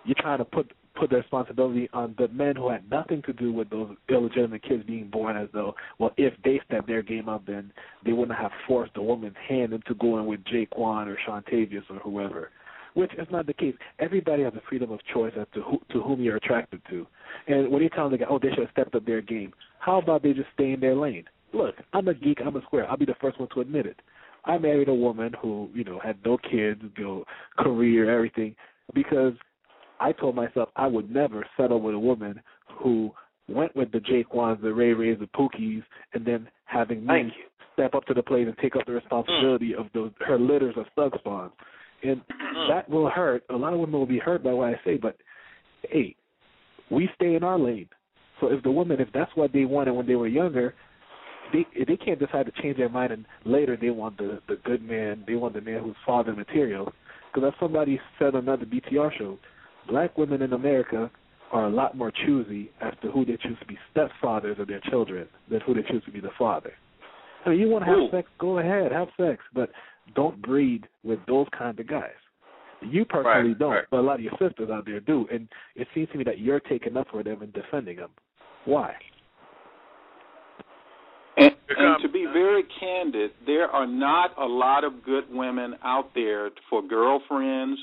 you're trying to put put the responsibility on the men who had nothing to do with those illegitimate kids being born. As though, well, if they stepped their game up, then they wouldn't have forced a woman's hand into going with Jaquan or Shontavious or whoever. Which is not the case. Everybody has the freedom of choice as to who, to whom you're attracted to. And when you're telling the guy, oh, they should have stepped up their game, how about they just stay in their lane? Look, I'm a geek. I'm a square. I'll be the first one to admit it. I married a woman who, you know, had no kids, you know, career, everything, because I told myself I would never settle with a woman who went with the Jaquans, the Ray Rays, the Pookies, and then having me step up to the plate and take up the responsibility mm. of those her litters of thug spawns. And mm. that will hurt. A lot of women will be hurt by what I say, but hey, we stay in our lane. So if the woman, if that's what they wanted when they were younger, they they can't decide to change their mind and later they want the the good man, they want the man who's father material. Because as somebody said on another BTR show, black women in America are a lot more choosy as to who they choose to be stepfathers of their children than who they choose to be the father. I mean, you want to have Ooh. sex, go ahead, have sex, but don't breed with those kind of guys. You personally Right, don't, right. but a lot of your sisters out there do, and it seems to me that you're taking up for them and defending them. Why? And, and to be very candid, there are not a lot of good women out there for girlfriends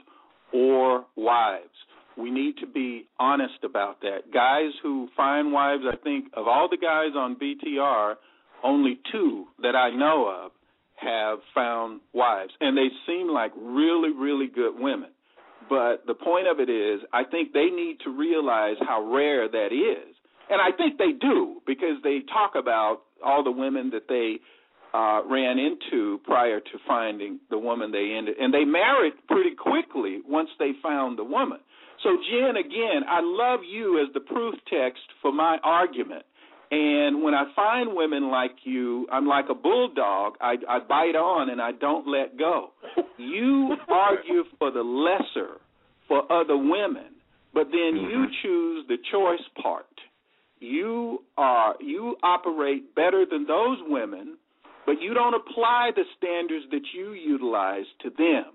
or wives. We need to be honest about that. Guys who find wives, I think of all the guys on BTR, only two that I know of have found wives, and they seem like really, really good women. But the point of it is, I think they need to realize how rare that is. And I think they do because they talk about all the women that they uh, ran into prior to finding the woman they ended. And they married pretty quickly once they found the woman. So, Jen, again, I love you as the proof text for my argument. And when I find women like you, I'm like a bulldog. I, I bite on and I don't let go. You argue for the lesser for other women, but then you mm-hmm. choose the choice part. You are you operate better than those women, but you don't apply the standards that you utilize to them.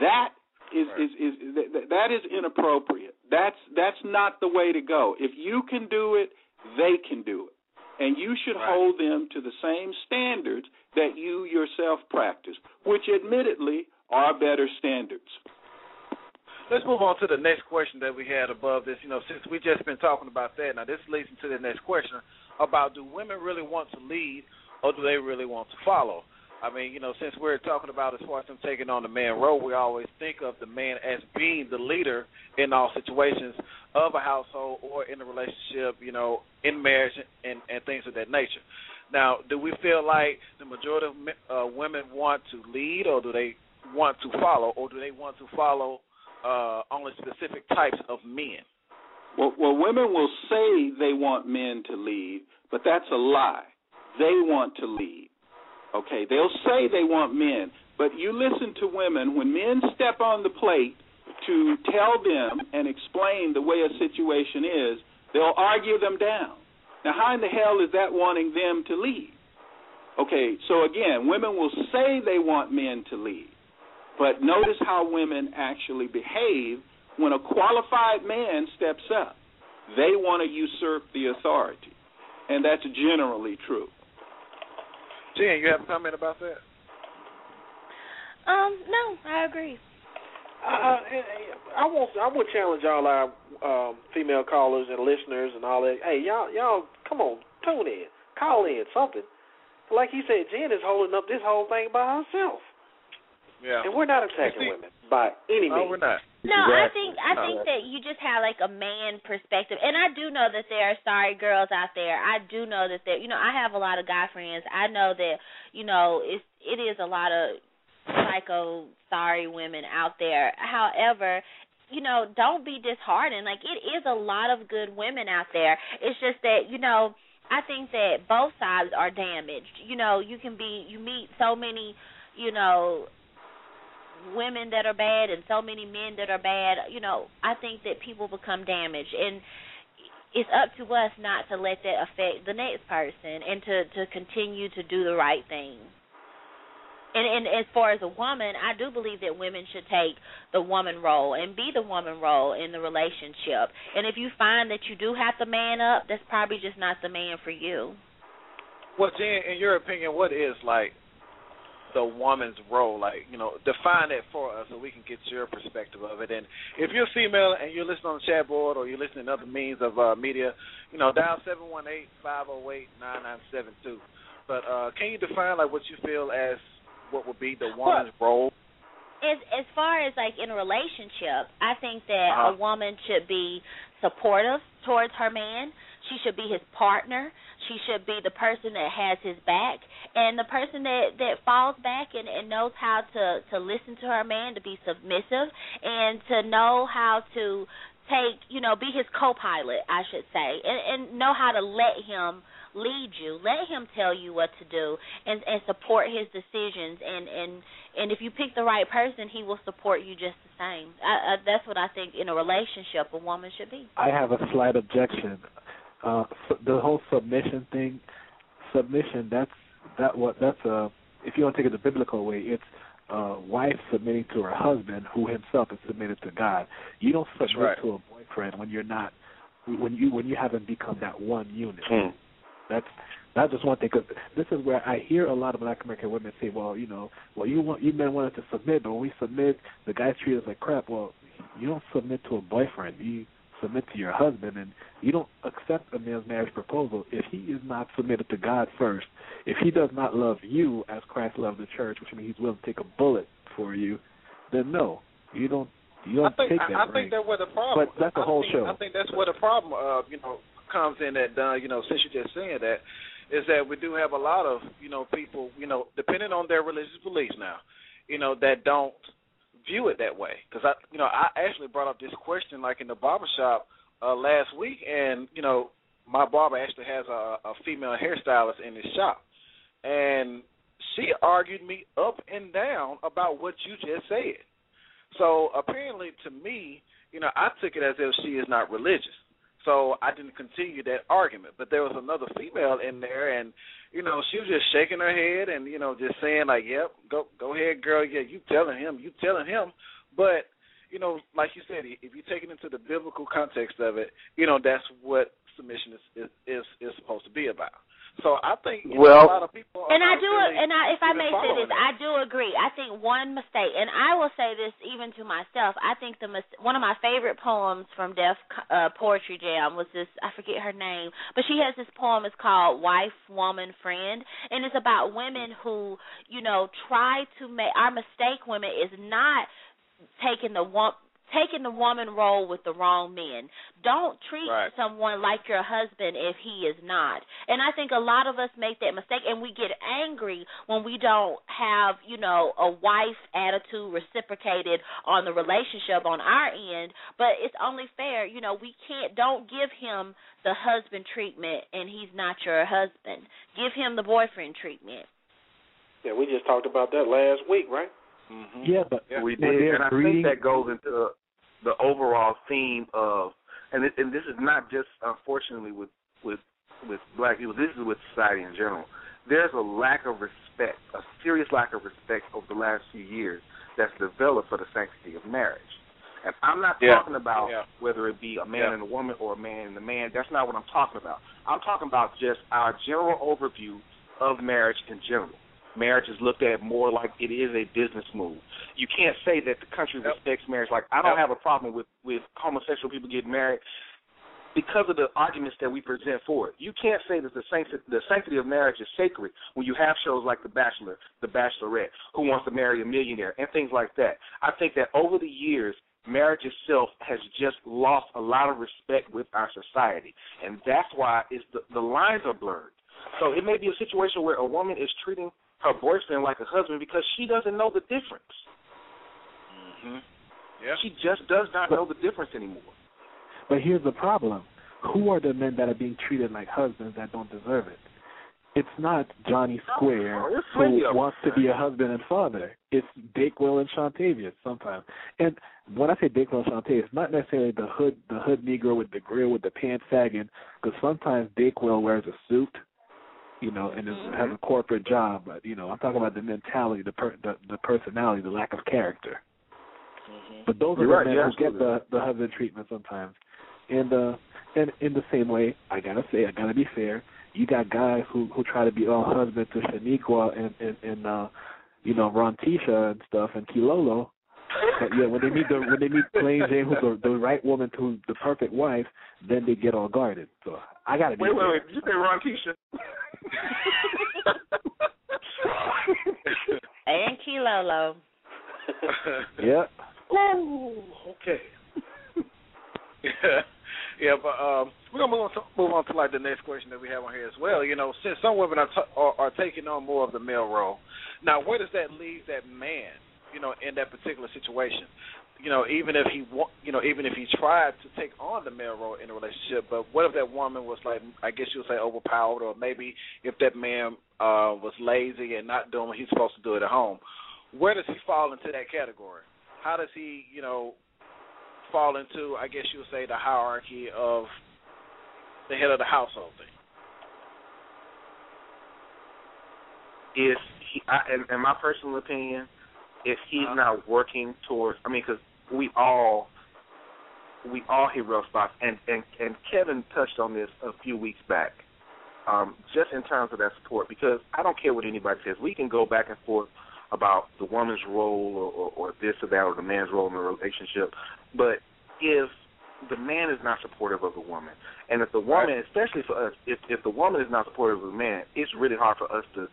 That is is, is that, that is inappropriate. That's that's not the way to go. If you can do it, they can do it. And you should Right. hold them to the same standards that you yourself practice, which admittedly are better standards. Let's move on to the next question that we had above this. You know, since we've just been talking about that, now this leads into the next question about do women really want to lead or do they really want to follow? I mean, you know, since we're talking about as far as them taking on the man role, we always think of the man as being the leader in all situations of a household or in a relationship, you know, in marriage and, and things of that nature. Now, do we feel like the majority of uh, women want to lead or do they want to follow or do they want to follow uh, only specific types of men? Well, well, women will say they want men to lead, but that's a lie. They want to lead. Okay, they'll say they want men, but you listen to women when men step on the plate to tell them and explain the way a situation is, they'll argue them down. Now, how in the hell is that wanting them to lead? Okay, so again, women will say they want men to lead, but notice how women actually behave when a qualified man steps up. They want to usurp the authority, and that's generally true. Jen, you have a comment about that? Um, no, I agree. Uh, I want I would challenge all our um, female callers and listeners and all that. Hey, y'all, y'all, come on, tune in, call in, something. Like he said, Jen is holding up this whole thing by herself, Yeah. and we're not attacking see- women by any No, we're not. No, I think I No. think that you just have like a man perspective, and I do know that there are sorry girls out there. I do know that there, you know, I have a lot of guy friends. I know that you know it's it is a lot of psycho sorry women out there. However, you know, don't be disheartened. Like it is a lot of good women out there. It's just that you know. I think that both sides are damaged. You know, you can be you meet so many, you know, women that are bad and so many men that are bad, you know, I think that people become damaged and it's up to us not to let that affect the next person and to to continue to do the right thing. And and as far as a woman, I do believe that women should take the woman role and be the woman role in the relationship. And if you find that you do have to man up, that's probably just not the man for you. Well, Jen, in your opinion, what is like the woman's role? Like, you know, define it for us so we can get your perspective of it. And if you're female and you're listening on the chat board or you're listening to other means of uh, media, you know, dial seven one eight five zero eight nine nine seven two. But uh, can you define like what you feel as what would be the woman's role? as as far as like in a relationship, I think that Uh-huh. a woman should be supportive towards her man. She should be his partner. She should be the person that has his back and the person that that falls back and, and knows how to to listen to her man, to be submissive and to know how to take, you know, be his co-pilot, I should say, and and know how to let him lead you. Let him tell you what to do and and support his decisions and and and if you pick the right person, he will support you just the same. I, I, that's what I think in a relationship a woman should be. I have a slight objection. Uh, the whole submission thing, submission that's that what that's a if you want to take it the biblical way, it's a wife submitting to her husband who himself is submitted to God. You don't submit right. to a boyfriend when you're not when you when you haven't become that one unit. Mm. That's that's just one thing. Cause this is where I hear a lot of Black American women say, "Well, you know, well you want you men wanted to submit, but when we submit, the guys treat us like crap." Well, you don't submit to a boyfriend. You submit to your husband, and you don't accept a man's marriage proposal if he is not submitted to God first. If he does not love you as Christ loved the church, which means he's willing to take a bullet for you, then no, you don't. You don't I think take I, that I ring. think that's where the problem. But that's the I whole think, show. I think that's where the problem, uh, you know, comes in. That uh, you know, since you're just saying that, is that we do have a lot of you know people, you know, depending on their religious beliefs now, you know, that don't view it that way. Because I, you know, I actually brought up this question like in the barber shop uh, last week, and you know, my barber actually has a, a female hairstylist in his shop, and she argued me up and down about what you just said. So apparently, to me, you know, I took it as if she is not religious. So I didn't continue that argument. But there was another female in there, and you know, she was just shaking her head and you know, just saying like, "Yep, go go ahead, girl. Yeah, you telling him, you telling him." But you know, like you said, if you take it into the biblical context of it, you know, that's what submission is is is, is supposed to be about. So I think you Well- know, a lot of people. And I do, really and I, if I may say this, that. I do agree. I think one mistake, and I will say this even to myself. I think the mis- one of my favorite poems from Def uh, Poetry Jam was this. I forget her name, but she has this poem. It's called "Wife, Woman, Friend," and it's about women who, you know, try to make our mistake. Women is not taking the one taking the woman role with the wrong men. Don't treat Right. someone like your husband if he is not. And I think a lot of us make that mistake and we get angry when we don't have, you know, a wife attitude reciprocated on the relationship on our end, but it's only fair, you know, we can't don't give him the husband treatment and he's not your husband. Give him the boyfriend treatment. Yeah, we just talked about that last week, right? Mhm. yeah, but we did, and I think that goes into the overall theme of, and it, and this is not just unfortunately with with with black people. This is with society in general. There's a lack of respect, a serious lack of respect over the last few years that's developed for the sanctity of marriage. And I'm not Yeah. talking about Yeah. whether it be a man Yeah. and a woman or a man and a man. That's not what I'm talking about. I'm talking about just our general overview of marriage in general. Marriage is looked at more like it is a business move. You can't say that the country Yep. respects marriage. Like I don't Yep. have a problem with with homosexual people getting married because of the arguments that we present for it. You can't say that the sanctity, the sanctity of marriage is sacred when you have shows like The Bachelor, The Bachelorette, Who Wants to Marry a Millionaire, and things like that. I think that over the years, marriage itself has just lost a lot of respect with our society, and that's why it's the, the lines are blurred. So it may be a situation where a woman is treating her boyfriend like a husband because she doesn't know the difference. Mhm. Yeah. She just does not know the difference anymore. But here's the problem: who are the men that are being treated like husbands that don't deserve it? It's not Johnny Square Oh, who wants to be a husband and father. It's Bakewell and Shantavius sometimes. And when I say Bakewell and Shantavius, it's not necessarily the hood the hood Negro with the grill with the pants sagging, because sometimes Bakewell wears a suit, you know, and is, has a corporate job. But you know, I'm talking about the mentality, the per, the, the personality, the lack of character. But those are You're the right, men you're who get the the husband treatment sometimes. And uh and in the same way, I gotta say, I gotta be fair. You got guys who who try to be all husband to Shaniqua and and, and uh you know Ron Tisha and stuff and Kilolo. But yeah, when they meet the when they meet Plain Jane, who's the, the right woman to the perfect wife, then they get all guarded. So I gotta be Wait, wait, wait. Did you say Ron Keisha? And Kilolo. Yeah. Ooh, okay. yeah, yeah, but um, we're gonna move on to move on to like the next question that we have on here as well. You know, since some women are t- are, are taking on more of the male role, now where does that leave that man? You know, in that particular situation. You know, even if he you know, even if he tried to take on the male role in a relationship, but what if that woman was like, I guess you would say overpowered, or maybe if that man uh was lazy and not doing what he's supposed to do at home, where does he fall into that category? How does he, you know, fall into, I guess you would say, the hierarchy of the head of the household thing? if he, I, in, in my personal opinion, if he's Uh-huh. not working towards, I mean, because we all we all hit rough spots, and and and Kevin touched on this a few weeks back, um, just in terms of that support. Because I don't care what anybody says, we can go back and forth about the woman's role or, or, or this or that or the man's role in the relationship, but if the man is not supportive of the woman, and if the woman, especially for us, if if the woman is not supportive of the man, it's really hard for us to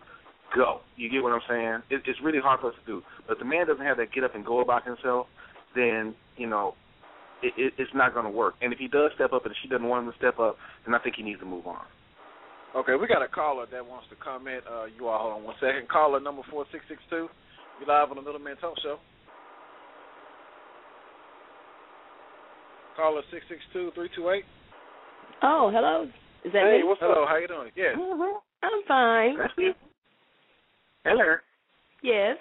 go. You get what I'm saying? It, it's really hard for us to do. But if the man doesn't have that get up and go about himself, then you know it, it, it's not going to work. And if he does step up and she doesn't want him to step up, then I think he needs to move on. Okay, we got a caller that wants to comment. Uh, you all hold on one second. Caller number four six six two. You live on the Middleman Talk Show. Caller six six two three two eight. Oh, hello. Is that Hey, me? what's Hello, how you doing? Yes. Mhm. I'm fine. Hello. Yes.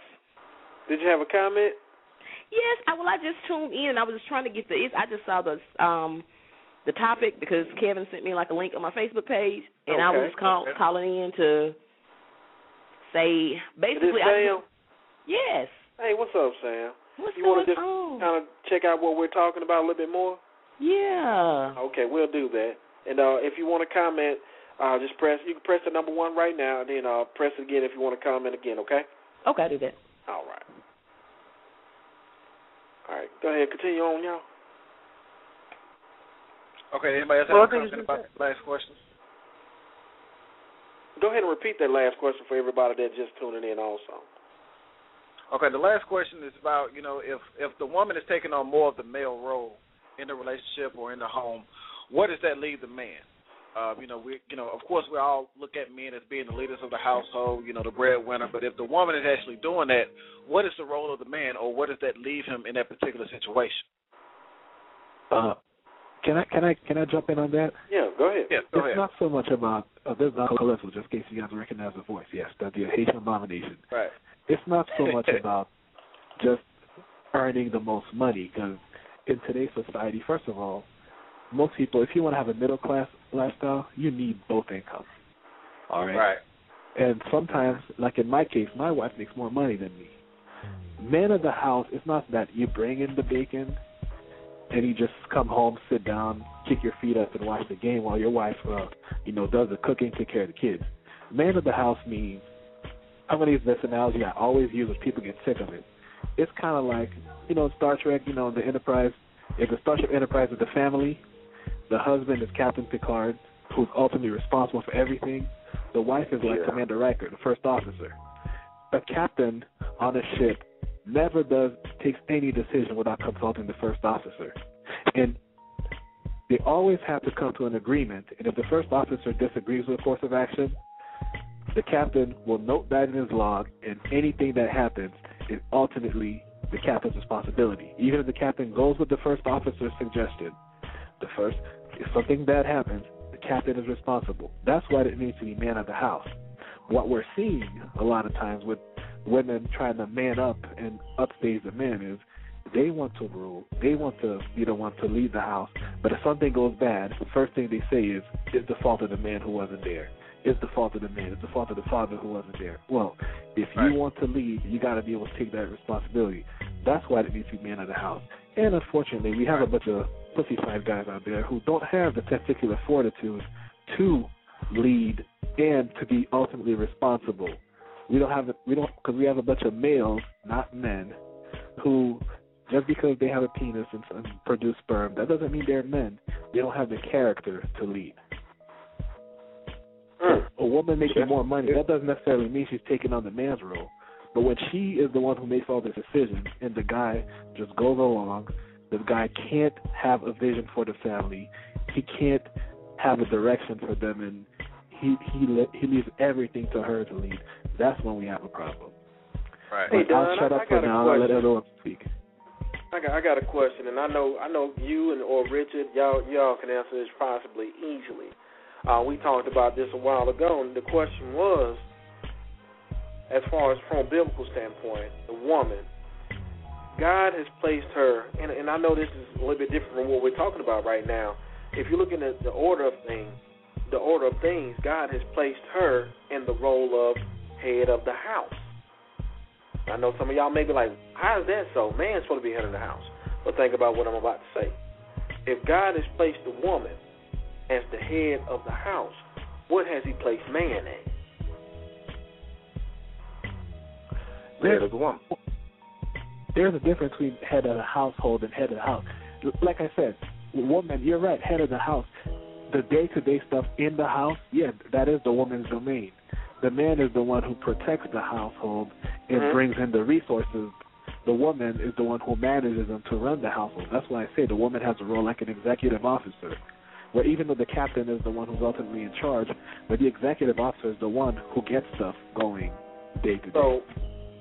Did you have a comment? Yes. I, well, I just tuned in. I was just trying to get the. I just saw the um the topic because Kevin sent me like a link on my Facebook page, and I was call, okay. calling in to say basically. Is I Sam? yes. Hey, what's up, Sam? What's you want going to just on? kind of check out what we're talking about a little bit more? Yeah. Okay, we'll do that. And uh, if you want to comment, uh, just press. You can press the number one right now, and then uh, press it again if you want to comment again. Okay. Okay, I'll do that. All right. All right. Go ahead. Continue on, y'all. Okay, anybody else Well, have a think about the last question? Go ahead and repeat that last question for everybody that's just tuning in. Also. Okay, the last question is about you know if if the woman is taking on more of the male role in the relationship or in the home, what does that leave the man? Uh, you know, we you know of course we all look at men as being the leaders of the household, you know, the breadwinner. But if the woman is actually doing that, what is the role of the man, or what does that leave him in that particular situation? Uh, can I can I can I jump in on that? Yeah, go ahead. Yeah, go it's ahead. not so much about uh, this is not Calypso, just in case you guys recognize the voice. Yes, that the Haitian abomination. Right. It's not so much about just earning the most money because in today's society, first of all, most people, if you want to have a middle class lifestyle, you need both incomes. All right. Right. And sometimes, like in my case, my wife makes more money than me. Man of the house, it's not that you bring in the bacon and you just come home, sit down, kick your feet up, and watch the game while your wife, uh, you know, does the cooking, take care of the kids. Man of the house means I'm going to use this analogy I always use, but people get sick of it. It's kind of like, you know, Star Trek, you know, the Enterprise. If the Starship Enterprise is the family, the husband is Captain Picard, who's ultimately responsible for everything. The wife is like Yeah. Commander Riker, the first officer. A captain on a ship never does takes any decision without consulting the first officer. And they always have to come to an agreement. And if the first officer disagrees with a course of action, the captain will note that in his log, and anything that happens is ultimately the captain's responsibility. Even if the captain goes with the first officer's suggestion, the first if something bad happens, the captain is responsible. That's why it needs to be man of the house. What we're seeing a lot of times with women trying to man up and upstage the men is they want to rule. They want to be the one to lead the house. But if something goes bad, the first thing they say is, it's the fault of the man who wasn't there. It's the fault of the man. It's the fault of the father who wasn't there. Well, if Right. you want to lead, you got to be able to take that responsibility. That's why it needs to be man of the house. And unfortunately, we have a bunch of pussy fight guys out there who don't have the testicular fortitude to lead and to be ultimately responsible. We don't have we don't because we have a bunch of males, not men, who just because they have a penis and, and produce sperm, that doesn't mean they're men. They don't have the character to lead. Hmm. A woman making more money, that doesn't necessarily mean she's taking on the man's role. But when she is the one who makes all the decisions and the guy just goes along, the guy can't have a vision for the family. He can't have a direction for them, and he he le- he leaves everything to her to lead. That's when we have a problem. Right. Hey, But I'll Don, shut I- up I for got a now. I'll let question. everyone speak. I got I got a question, and I know I know you and or Richard, y'all y'all can answer this possibly easily. Uh, we talked about this a while ago, and the question was, as far as from a biblical standpoint, the woman, God has placed her, and, and I know this is a little bit different from what we're talking about right now. If you're looking at the order of things, the order of things, God has placed her in the role of head of the house. I know some of y'all may be like, how is that so? Man's supposed to be head of the house. But think about what I'm about to say. If God has placed the woman as the head of the house, what has he placed man in? Head of the woman. There's a difference between head of the household and head of the house. Like I said, woman, you're right, head of the house. The day to day stuff in the house, yeah, that is the woman's domain. The man is the one who protects the household and Mhm. brings in the resources. The woman is the one who manages them to run the household. That's why I say the woman has a role like an executive officer, where even though the captain is the one who's ultimately in charge, but the executive officer is the one who gets stuff going day to day. So,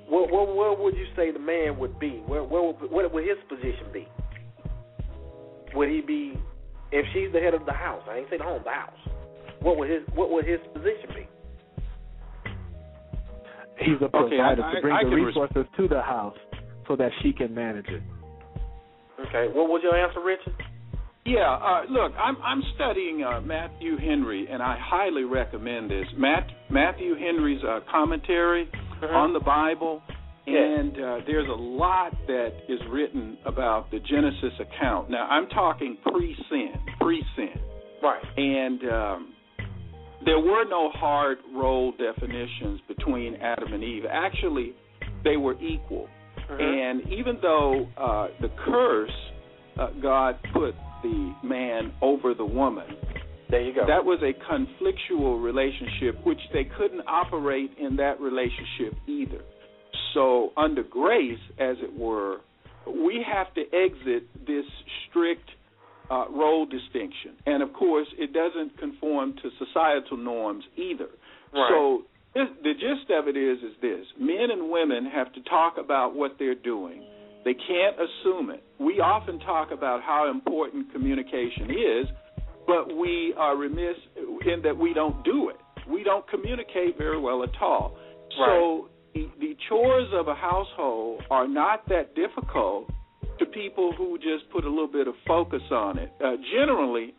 what, what, what would you say the man would be? Where, where would, what would his position be? Would he be, if she's the head of the house? I ain't saying the home, the house. What would his What would his position be? He's a Okay, provider I- to bring I the can res- resources to the house so that she can manage it. Okay, what was your answer, Richard? Yeah, uh, look, I'm I'm studying uh, Matthew Henry, and I highly recommend this. Matt Matthew Henry's uh, commentary on the Bible, and uh, there's a lot that is written about the Genesis account. Now, I'm talking pre-sin, pre-sin, Right. and um, there were no hard role definitions between Adam and Eve. Actually, they were equal. Mhm. And even though uh, the curse, uh, God put the man over the woman, There you go. that was a conflictual relationship, which they couldn't operate in that relationship either. So, under grace, as it were, we have to exit this strict uh, role distinction. And of course, it doesn't conform to societal norms either. Right. So, this, the gist of it is is this: men and women have to talk about what they're doing. They can't assume it. We often talk about how important communication is, but we are remiss in that we don't do it. We don't communicate very well at all. So the, the chores of a household are not that difficult to people who just put a little bit of focus on it. Uh, generally,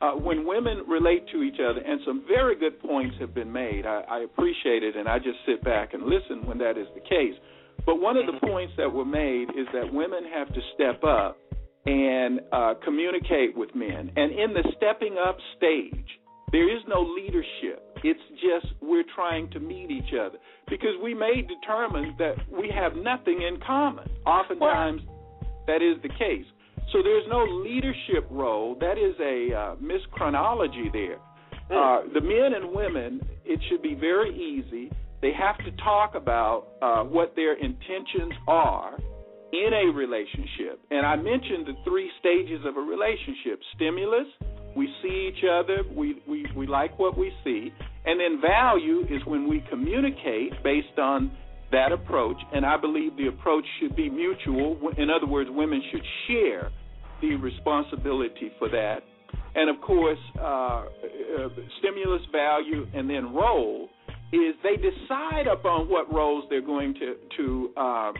uh, when women relate to each other, and some very good points have been made, I, I appreciate it, and I just sit back and listen when that is the case. But one of the points that were made is that women have to step up and uh, communicate with men. And in the stepping up stage, there is no leadership. It's just we're trying to meet each other because we may determine that we have nothing in common. Oftentimes, that is the case. So there's no leadership role. That is a uh, mischronology there. Uh, the men and women, it should be very easy. They have to talk about uh, what their intentions are in a relationship. And I mentioned the three stages of a relationship stimulus, we see each other, we, we, we like what we see. And then value is when we communicate based on that approach. And I believe the approach should be mutual. In other words, women should share the responsibility for that. And of course, uh, uh, stimulus, value, and then role is they decide upon what roles they're going to to uh,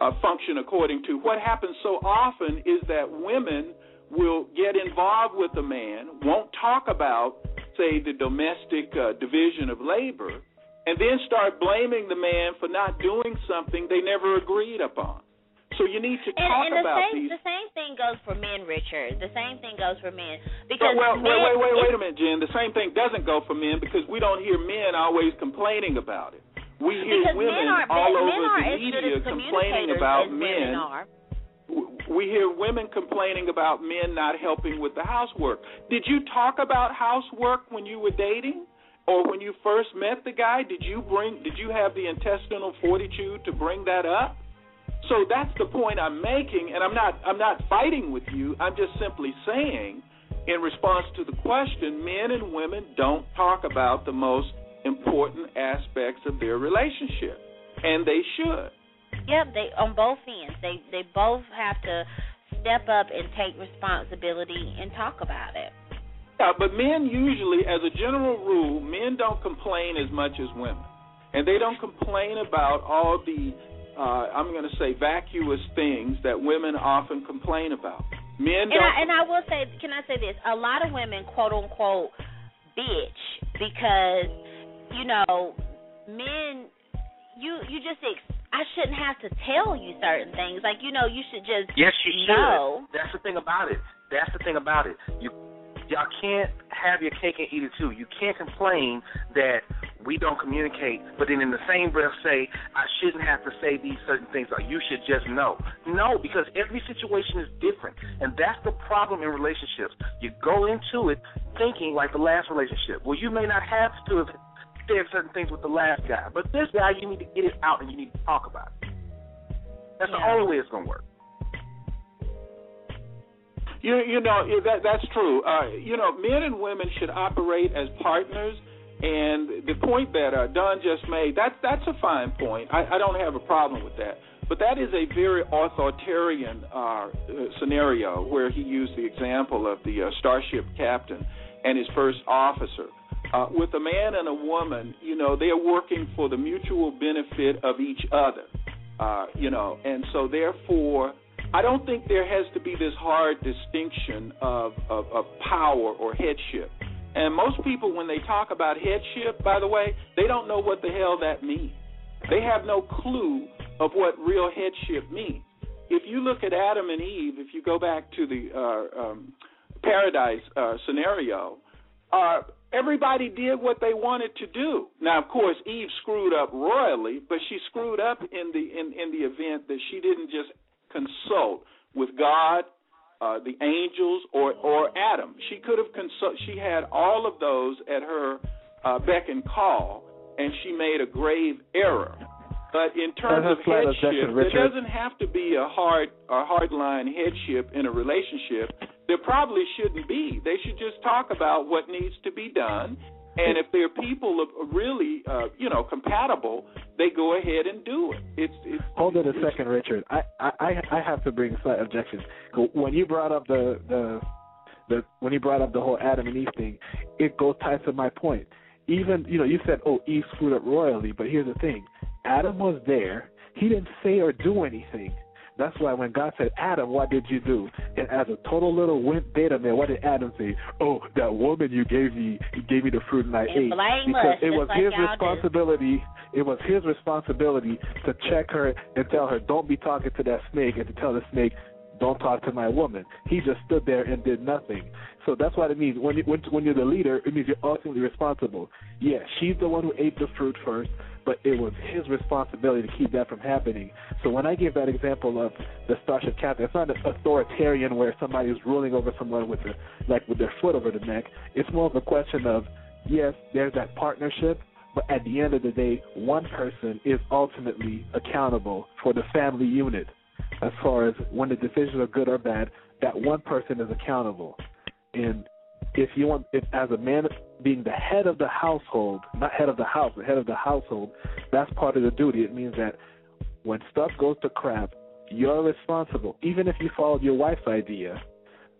uh, function according to. What happens so often is that women will get involved with a man, won't talk about, say, the domestic uh, division of labor, and then start blaming the man for not doing something they never agreed upon. So you need to talk and the about same these. the same thing goes for men, Richard. The same thing goes for men because well, men, wait, wait, wait, wait a minute, Jen. The same thing doesn't go for men because we don't hear men always complaining about it. We hear because women all over the media complaining about men. are. We hear women complaining about men not helping with the housework. Did you talk about housework when you were dating? Or when you first met the guy, did you bring did you have the intestinal fortitude to bring that up? So that's the point I'm making and I'm not I'm not fighting with you. I'm just simply saying in response to the question, men and women don't talk about the most important aspects of their relationship. And they should. Yep, they on both ends. They they both have to step up and take responsibility and talk about it. Yeah, but men usually, as a general rule, men don't complain as much as women, and they don't complain about all the, uh, I'm going to say, vacuous things that women often complain about. Men And. I, and I will say, can I say this? A lot of women, quote unquote, bitch because you know men you you just ex- I shouldn't have to tell you certain things. Like you know, you should just Yes, you should. know. That's the thing about it. That's the thing about it. You y'all can't have your cake and eat it too. You can't complain that we don't communicate, but then in the same breath say I shouldn't have to say these certain things or you should just know. No, because every situation is different, and that's the problem in relationships. You go into it thinking like the last relationship. Well, you may not have to have said certain things with the last guy, but this guy you need to get it out and you need to talk about it. That's the only way it's gonna work. You you know that that's true. Uh, you know, men and women should operate as partners. And the point that uh, Don just made, that's that's a fine point. I, I don't have a problem with that. But that is a very authoritarian uh, uh, scenario where he used the example of the uh, starship captain and his first officer. Uh, with a man and a woman, you know, they are working for the mutual benefit of each other. Uh, you know, and so therefore, I don't think there has to be this hard distinction of, of, of power or headship. And most people, when they talk about headship, by the way, they don't know what the hell that means. They have no clue of what real headship means. If you look at Adam and Eve, if you go back to the uh, um, paradise uh, scenario, uh, everybody did what they wanted to do. Now, of course, Eve screwed up royally, but she screwed up in the in, in the event that she didn't just consult with God, uh, the angels, or or Adam. She could have consult. She had all of those at her uh, beck and call, and she made a grave error. But in terms of headship, there doesn't have to be a hard a hard line headship in a relationship. There probably shouldn't be. They should just talk about what needs to be done, and if there are people of- really uh, you know compatible, they go ahead and do it. It's, it's Hold it a second, Richard. I, I I have to bring slight objections. When you brought up the the the when you brought up the whole Adam and Eve thing, it goes ties to my point. Even you know you said oh Eve screwed up royally, but here's the thing: Adam was there. He didn't say or do anything. That's why when God said, Adam, what did you do? And as a total little wimp beta man, what did Adam say? Oh, that woman you gave me, you gave me the fruit and I And ate. because it was like his y'all do. responsibility. It was his responsibility to check her and tell her, don't be talking to that snake, and to tell the snake, don't talk to my woman. He just stood there and did nothing. So that's what it means. When you, when, when you're the leader, it means you're ultimately responsible. Yeah, she's the one who ate the fruit first, but it was his responsibility to keep that from happening. So when I give that example of the starship captain, it's not authoritarian where somebody is ruling over someone with the, like with their foot over the neck. It's more of a question of yes, there's that partnership, but at the end of the day, one person is ultimately accountable for the family unit. As far as when the decisions are good or bad, that one person is accountable. And if you want, if as a man being the head of the household, not head of the house, but head of the household, that's part of the duty. It means that when stuff goes to crap, you're responsible, even if you followed your wife's idea.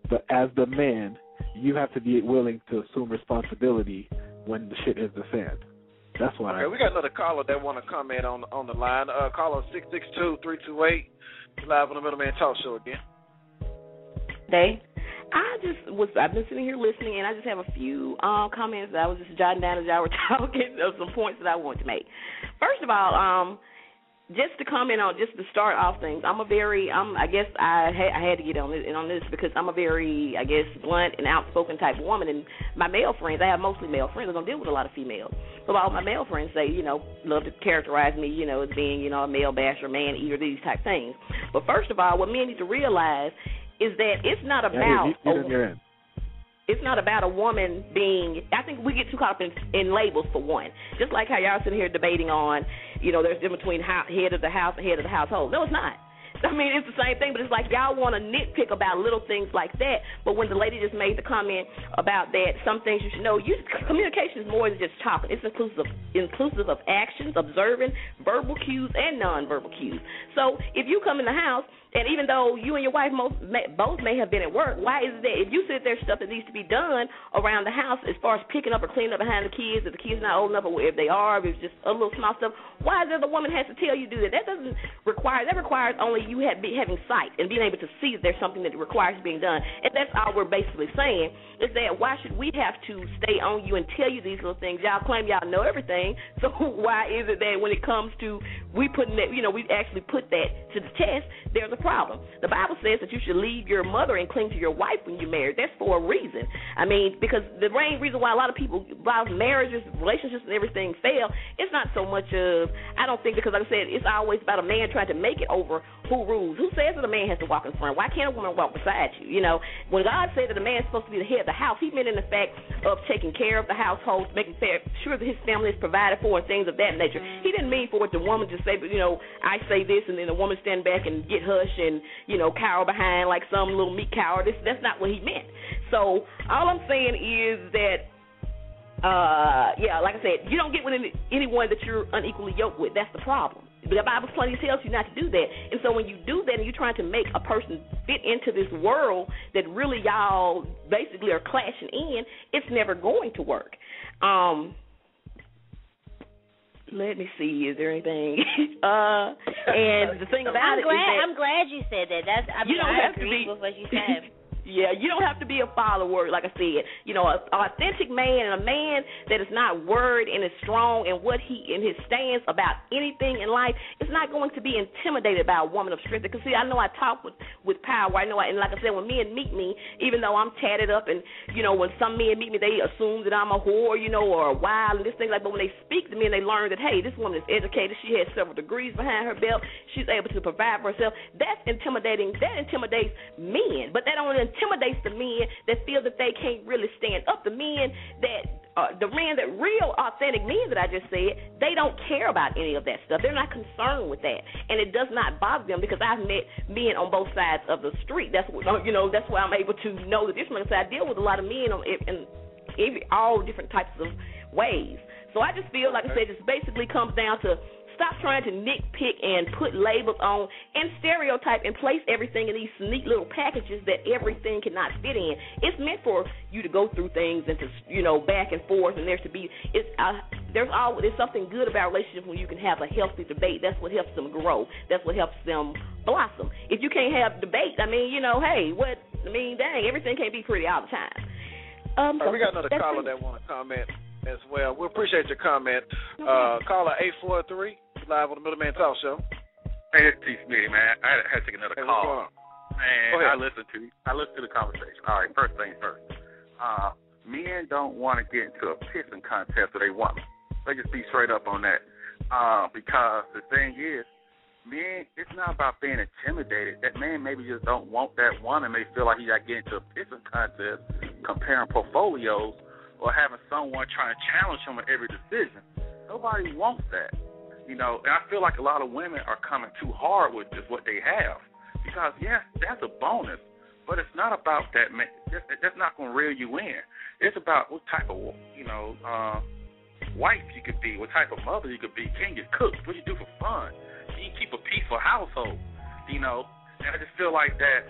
But as the man, you have to be willing to assume responsibility when the shit hits the fan. That's what I. Okay, we got another caller that want to comment on on the line. Uh, caller six six two three two eight. Live on the Middleman Talk Show again. Day. I just was I've been sitting here listening and I just have a few um comments that I was just jotting down as y'all were talking of some points that I want to make. First of all, um just to comment on just to start off things, I'm a very I'm I guess I had I had to get on this on this because I'm a very I guess blunt and outspoken type of woman and my male friends I have mostly male friends I don't deal with a lot of females. But all my male friends say, you know, love to characterize me, you know, as being, you know, a male basher, man eater, these type things. But first of all, what men need to realize is that it's not about you, you, you're in. it's not about a woman being I think we get too caught up in, in labels for one. Just like how y'all sitting here debating on, you know, there's in between ho- head of the house and head of the household. No, it's not. I mean, it's the same thing, but it's like y'all want to nitpick about little things like that. But when the lady just made the comment about that, some things you should know. You communication is more than just talking. It's inclusive inclusive of actions, observing, verbal cues, and nonverbal cues. So if you come in the house and even though you and your wife most, may, both may have been at work, why is it that if you said there's stuff that needs to be done around the house as far as picking up or cleaning up behind the kids, if the kids are not old enough, or if they are, if it's just a little small stuff, why is it the woman has to tell you to do that? That doesn't require. That requires only you have be, having sight and being able to see that there's something that requires being done. And that's all we're basically saying is that why should we have to stay on you and tell you these little things? Y'all claim y'all know everything, so why is it that when it comes to we putting that, you know, we actually put that to the test, there's a problem. The Bible says that you should leave your mother and cling to your wife when you're married. That's for a reason. I mean, because the main reason why a lot of people, why marriages, relationships, and everything fail, it's not so much of, I don't think, because like I said, it's always about a man trying to make it over who rules. Who says that a man has to walk in front? Why can't a woman walk beside you? You know, when God said that a man's supposed to be the head of the house, he meant in the fact of taking care of the household, making sure that his family is provided for, and things of that nature. He didn't mean for it the woman to say, you know, I say this, and then the woman stand back and get hush and you know cower behind like some little meat cower. This that's not what he meant. So all I'm saying is that uh yeah, like I said, you don't get with any, anyone that you're unequally yoked with. That's the problem. The Bible plainly tells you not to do that. And so when you do that and you're trying to make a person fit into this world that really y'all basically are clashing in, it's never going to work. Um let me see. Is there anything? uh, and the thing about I'm it glad, is that I'm glad you said that. That's I mean You don't I have to be- with what you said. Yeah, you don't have to be a follower, like I said. You know, an authentic man and a man that is not worried and is strong in what he in his stance about anything in life is not going to be intimidated by a woman of strength. Because see, I know I talk with with power. I know, I, and like I said, when men meet me, even though I'm tatted up, and you know, when some men meet me, they assume that I'm a whore, you know, or a wild and this thing like. But when they speak to me and they learn that hey, this woman is educated, she has several degrees behind her belt, she's able to provide for herself. That's intimidating. That intimidates men, but that only intimidates the men that feel that they can't really stand up. The men that uh, the men that real authentic men that I just said, they don't care about any of that stuff. They're not concerned with that, and it does not bother them because I've met men on both sides of the street. That's what you know. That's why I'm able to know the difference. I deal with a lot of men on in every all different types of ways. So I just feel like I said, it basically comes down to stop trying to nitpick and put labels on and stereotype and place everything in these neat little packages that everything cannot fit in. It's meant for you to go through things and to you know back and forth, and there's to be it's uh, there's all there's something good about relationships when you can have a healthy debate. That's what helps them grow. That's what helps them blossom. If you can't have debate, I mean, you know, hey, what I mean, dang, everything can't be pretty all the time. Um, right, so we got another caller that want to comment as well. We appreciate your comment. Uh, caller eight four three live on the Middleman Talk Show. Hey, it's T. Smitty, man. I had, to take another Hey, call. Man, I listened to you. I listened to the conversation. All right, first things first. Uh, men don't want to get into a pissing contest with a woman. Let's just be straight up on that. Uh, because the thing is, men, it's not about being intimidated. That man maybe just don't want that woman. May feel like he got to get into a pissing contest, comparing portfolios, or having someone trying to challenge him in every decision. Nobody wants that. You know, and I feel like a lot of women are coming too hard with just what they have. Because yes, that's a bonus, but it's not about that. Man, that's not going to reel you in. It's about what type of you know uh, wife you could be, what type of mother you could be. Can you cook? What you do for fun? Can you keep a peaceful household? You know, and I just feel like that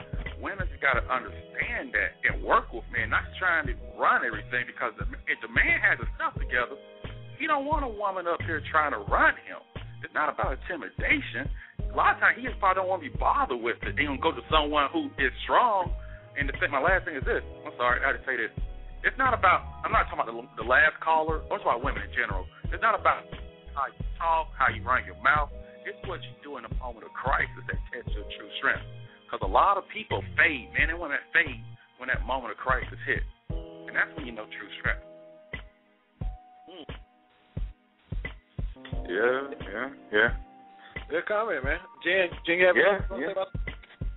women just got to understand that and work with men, not trying to run everything. Because if the man has his stuff together, he don't want a woman up here trying to run him. It's not about intimidation. A lot of times he just probably don't want to be bothered with it. They gonna go to someone who is strong. And the thing, my last thing is this. I'm sorry, I had to say this. It's not about. I'm not talking about the, the last caller. I'm talking about women in general. It's not about how you talk, how you run your mouth. It's what you do in a moment of crisis that tests your true strength. Because a lot of people fade, man. They want to fade when that moment of crisis hits, and that's when you know true strength. Yeah, yeah, yeah. Good comment, man. Jen, Jen, you have Yeah, anything to say yeah. about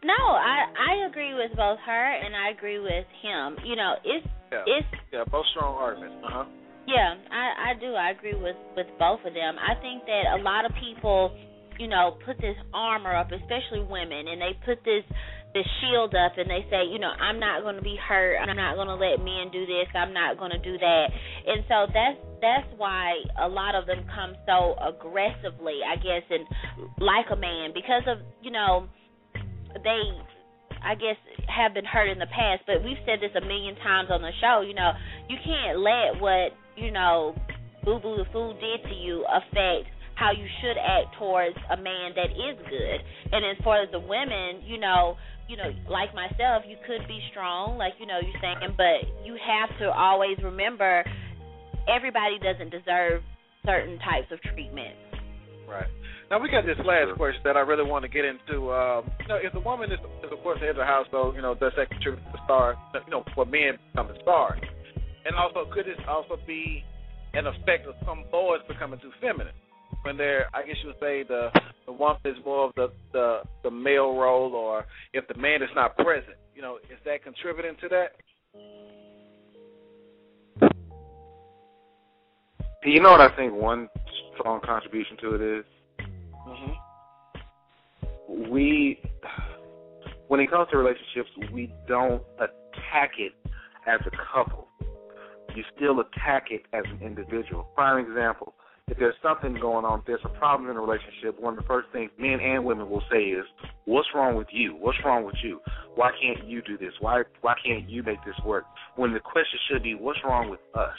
No, I I agree with both her and I agree with him. You know, it's Yeah. it's Yeah, both strong arguments. Uh huh. Yeah, I I do. I agree with with both of them. I think that a lot of people, you know, put this armor up, especially women, and they put this this shield up and they say, you know, I'm not going to be hurt. I'm not going to let men do this. I'm not going to do that. And so that's that's why a lot of them come so aggressively, I guess, and like a man because of, you know, they I guess have been hurt in the past, but we've said this a million times on the show, you know, you can't let what, you know, Boo Boo the Fool did to you affect how you should act towards a man that is good. And as far as the women, you know, you know, like myself, you could be strong, like you know you're saying, but you have to always remember everybody doesn't deserve certain types of treatment. Right. Now we got this last question that I really want to get into. Um, you know, if the woman is, is of course the head of the household, you know, does that contribute to the star? You know, for men becoming stars, and also could this also be an effect of some boys becoming too feminine? When they're I guess you would say the the woman is more of the the the male role or if the man is not present, you know, is that contributing to that? You know what I think one strong contribution to it is? Mm-hmm. We when it comes to relationships, we don't attack it as a couple. You still attack it as an individual. Prime example, if there's something going on, if there's a problem in a relationship, one of the first things men and women will say is, "What's wrong with you? What's wrong with you? Why can't you do this? Why why can't you make this work?" When the question should be, "What's wrong with us?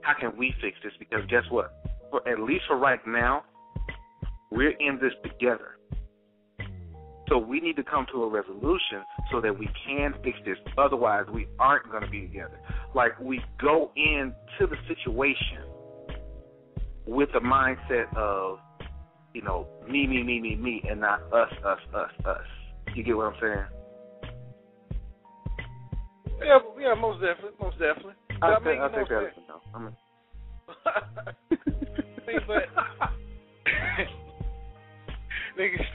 How can we fix this?" Because guess what? For, at least for right now, we're in this together. So we need to come to a resolution so that we can fix this. Otherwise, we aren't going to be together. Like we go into the situation with the mindset of, you know, me, me, me, me, me, and not us, us, us, us. You get what I'm saying? Yeah, yeah, most definitely, most definitely. I, I think, mean, I you think know, that's enough. I mean, See, but niggas,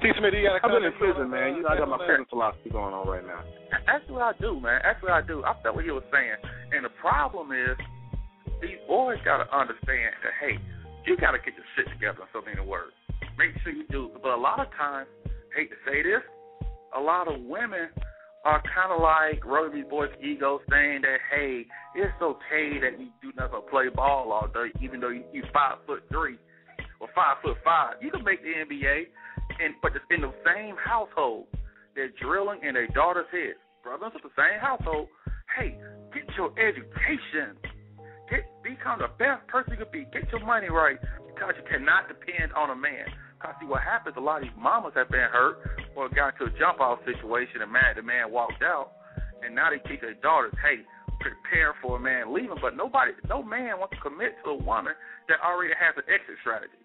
T. Smith, you got I've been in prison, man. You know, I got my prison philosophy going on right now. Actually, what I do, man. Actually, I do. I felt what he was saying, and the problem is these boys got to understand that hey, you got to get your shit together. In so many words, make sure you do. But a lot of times, hate to say this, a lot of women are kind of like rubbing these boys' egos, saying that hey, it's okay that you do never play ball all day, even though you, you five foot three or five foot five. You can make the NBA, and but it's in the same household. They're drilling in their daughter's head. Brothers in the same household. Hey, get your education. Get become the best person you could be. Get your money right because you cannot depend on a man. Because see what happens, a lot of these mamas have been hurt or got into a jump off situation and man the man walked out and now they teach their daughters, hey, prepare for a man leaving, but nobody no man wants to commit to a woman that already has an exit strategy.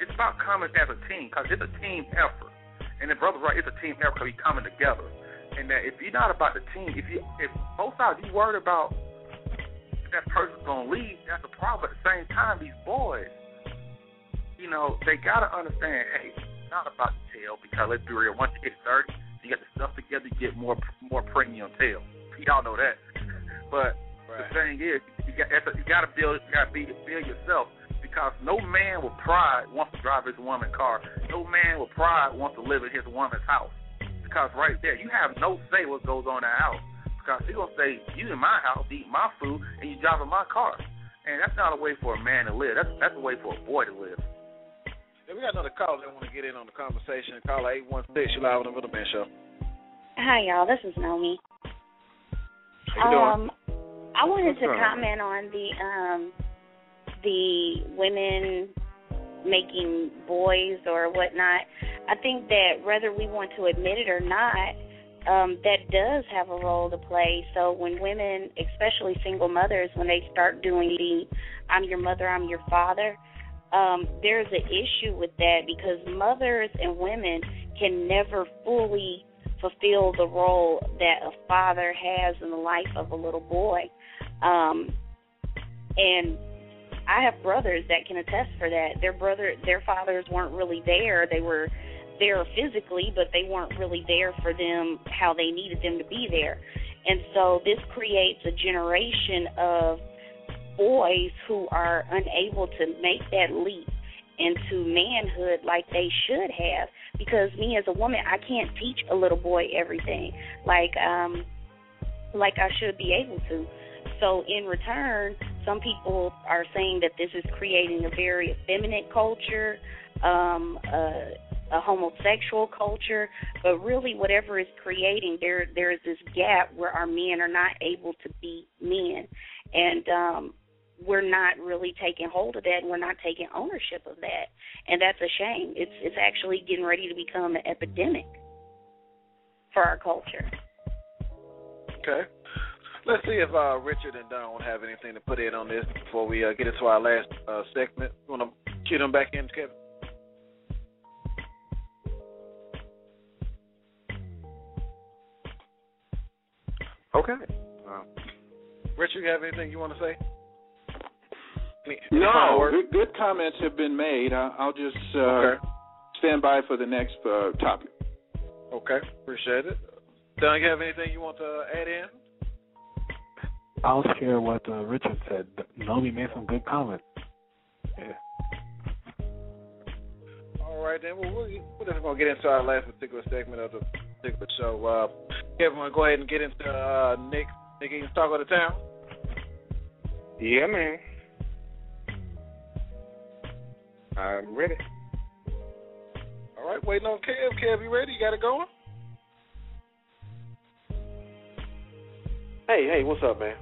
It's about coming as a team because it's a team effort. And the brother's right, it's a team effort because we coming together. And that if you're not about the team, if you if both sides you worried about that person's gonna leave, that's a problem. But at the same time, these boys, you know, they gotta understand, hey, it's not about the tail because let's be real, once you get thirty, you get the stuff together, you get more more premium tail. Y'all know that. But Right. the thing is, you got you got to build, you got to be build yourself because no man with pride wants to drive his woman's car. No man with pride wants to live in his woman's house. Because right there, you have no say what goes on in the house. Because he gonna say, you in my house, eat my food, and you driving my car. And that's not a way for a man to live. That's that's a way for a boy to live. Yeah, we got another caller that want to get in on the conversation. Caller eight one six. You live on the Middleman Show. Hi, y'all. This is Naomi. How you doing? Um, I wanted What's to up? comment on the um the women making boys or whatnot. I think that whether we want to admit it or not, um, that does have a role to play. So when women, especially single mothers, when they start doing the "I'm your mother, I'm your father," um, there's an issue with that because mothers and women can never fully fulfill the role that a father has in the life of a little boy. Um, and I have brothers that can attest for that. Their brother, their fathers weren't really there. They were there physically, but they weren't really there for them how they needed them to be there. And so this creates a generation of boys who are unable to make that leap into manhood like they should have because me as a woman I can't teach a little boy everything like um like I should be able to. So in return, some people are saying that this is creating a very effeminate culture, um a, a homosexual culture, but really whatever is creating there there is this gap where our men are not able to be men. And um we're not really taking hold of that and we're not taking ownership of that and that's a shame it's it's actually getting ready to become an epidemic for our culture Okay. Let's see if uh, Richard and Don have anything to put in on this before we uh, get into our last uh, segment. You want to cue them back in, Kevin? Okay. Uh, Richard, you have anything you want to say? Any, any No, good, good comments have been made. I, I'll just uh, Okay. stand by for the next uh, topic. Okay, appreciate it. Don, you have anything you want to add in? I'll share what uh, Richard said. Naomi made some good comments. Yeah. All right, then. Well, we're, we're just going to get into our last particular segment of the particular show. Uh, Kevin, want to go ahead and get into uh, Nick. Nick, you can talk of the town. yeah, man. I'm ready. All right, waiting on Kev. Kev, you ready? You got it going? Hey, hey, what's up, man?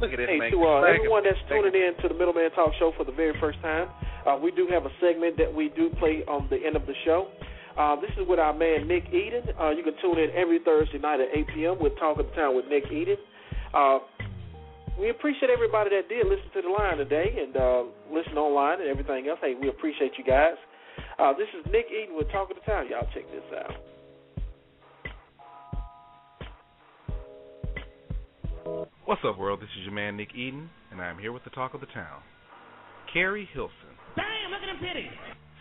Look at this Hey, man. to uh, everyone that's tuning in to the Middleman Talk Show for the very first time, uh, we do have a segment that we do play on the end of the show. Uh, this is with our man Nick Eden. Uh, you can tune in every Thursday night at 8 p.m. with Talk of the Town with Nick Eden. Uh, we appreciate everybody that did listen to the line today and uh, listen online and everything else. Hey, we appreciate you guys. Uh, this is Nick Eden with Talk of the Town. Y'all check this out. What's up, world? This is your man Nick Eden, and I am here with the talk of the town. Keri Hilson. Damn, look at them titties.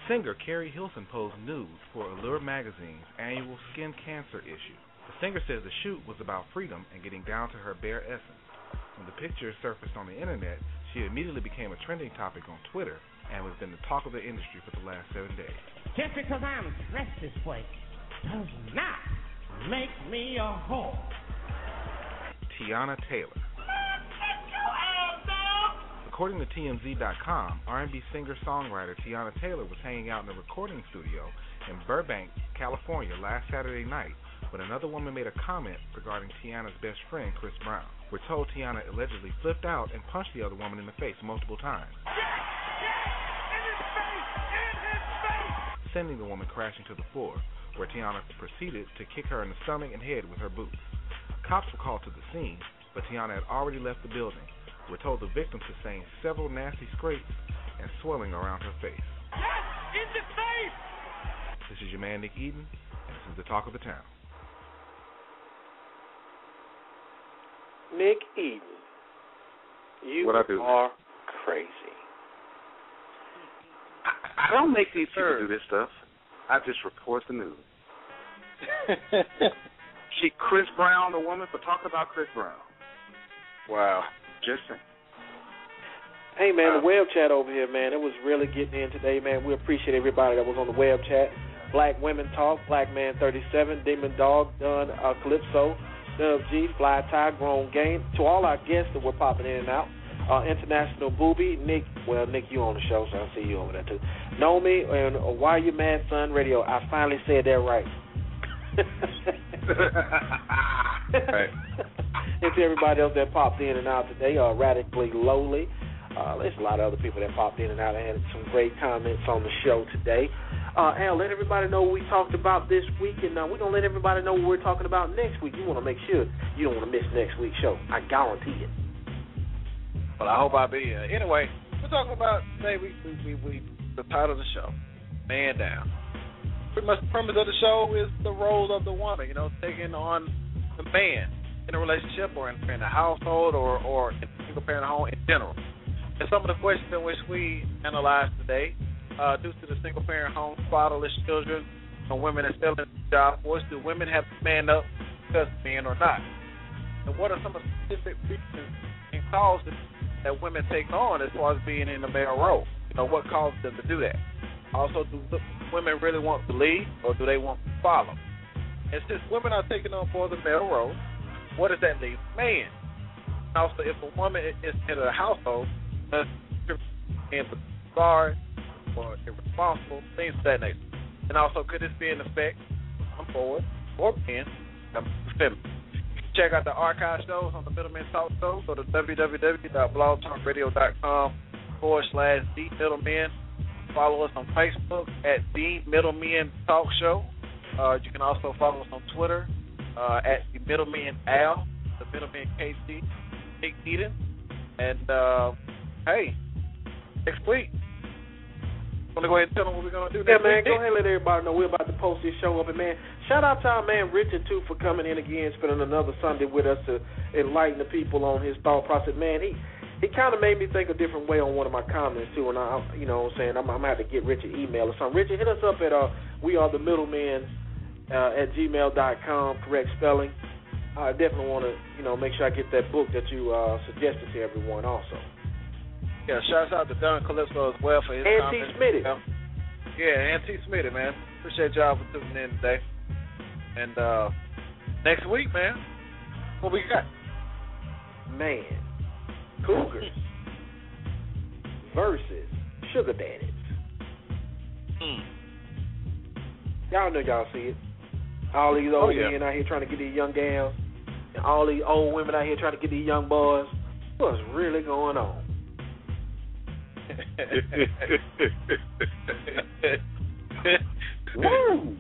Singer Keri Hilson posed nudes for Allure magazine's annual skin cancer issue. The singer says the shoot was about freedom and getting down to her bare essence. When the picture surfaced on the internet, she immediately became a trending topic on Twitter and has been the talk of the industry for the last seven days. Just because I'm dressed this way does not make me a whore. Teyana Taylor. According to TMZ.com, R&B singer-songwriter Teyana Taylor was hanging out in a recording studio in Burbank, California last Saturday night when another woman made a comment regarding Teyana's best friend, Chris Brown. We're told Teyana allegedly flipped out and punched the other woman in the face multiple times, sending the woman crashing to the floor, where Teyana proceeded to kick her in the stomach and head with her boots. Cops were called to the scene, but Teyana had already left the building. We're told the victim sustained several nasty scrapes and swelling around her face. In the face! This is your man Nick Eden, and this is the talk of the town. Nick Eden, you What I do? are crazy. I don't make these people do this stuff. I just report the news. she Chris Brown, the woman, for talking about Chris Brown. Wow. Just saying. Hey man, the web chat over here, man, it was really getting in today, man. We appreciate everybody that was on the web chat. Black Women Talk, Black Man 37, Demon Dog, Dunn, uh, Calypso, Dub G, Fly Tie, Grown Game. To all our guests that were popping in and out, uh, International Booby, Nick, well, Nick, you on the show, so I'll see you over there too. Know me, and uh, Why You Mad Son Radio. I finally said that right. Right. and to everybody else that popped in and out today, uh, Radically Lowly. Uh, there's a lot of other people that popped in and out and had some great comments on the show today. Uh, Al, let everybody know what we talked about this week, and uh, we're going to let everybody know what we're talking about next week. You want to make sure you don't want to miss next week's show. I guarantee it. Well, I hope I'll be here. Anyway, we're talking about today. We we we, we the title of the show, Man Down. Pretty much the premise of the show is the role of the woman. You know, taking on the man in a relationship or in, in a household or or in a single parent home in general. And some of the questions in which we analyzed today, uh, due to the single parent home, fatherless children, and women that still in the job force, do women have to man up because men or not? And what are some of the specific reasons and causes that women take on as far as being in the male role? You know, what causes them to do that? Also, do women really want to lead or do they want to follow? And since women are taking on more of the male role, what does that leave man? And also, if a woman is in a household, does being bizarre or irresponsible, things of that nature. And also, could this be an effect on board or men check out the archive shows on the Middleman Talk Show. Go to www.blogtalkradio.com forward slash The Middlemen. Follow us on Facebook at The Middlemen Talk Show. Uh, you can also follow us on Twitter uh, at The Middleman Al, The Middleman KC, Nick Eden. And uh, hey, next week, want to go ahead and tell them what we're going to do Yeah, man, week? go ahead and let everybody know we're about to post this show up. And, man, shout out to our man Richard, too, for coming in again, spending another Sunday with us to enlighten the people on his thought process. Man, he he kind of made me think a different way on one of my comments, too. And, I, you know what I'm saying, I'm, I'm going to have to get Richard email or something. Richard, hit us up at uh, We Are The Middlemen uh, at gmail.com, correct spelling. I definitely want to, you know, make sure I get that book that you uh, suggested to everyone also. Yeah, shouts out to Don Calypso as well for his And T. comments. Smitty. Yeah, and T. Smitty, man. Appreciate y'all for tuning in today. And uh next week, man, what we got? Man, Cougars versus Sugar Daddies. Hmm. Y'all know y'all see it. All these Oh, old yeah. men out here trying to get these young gals, and all these old women out here trying to get these young boys. What's really going on? Woo!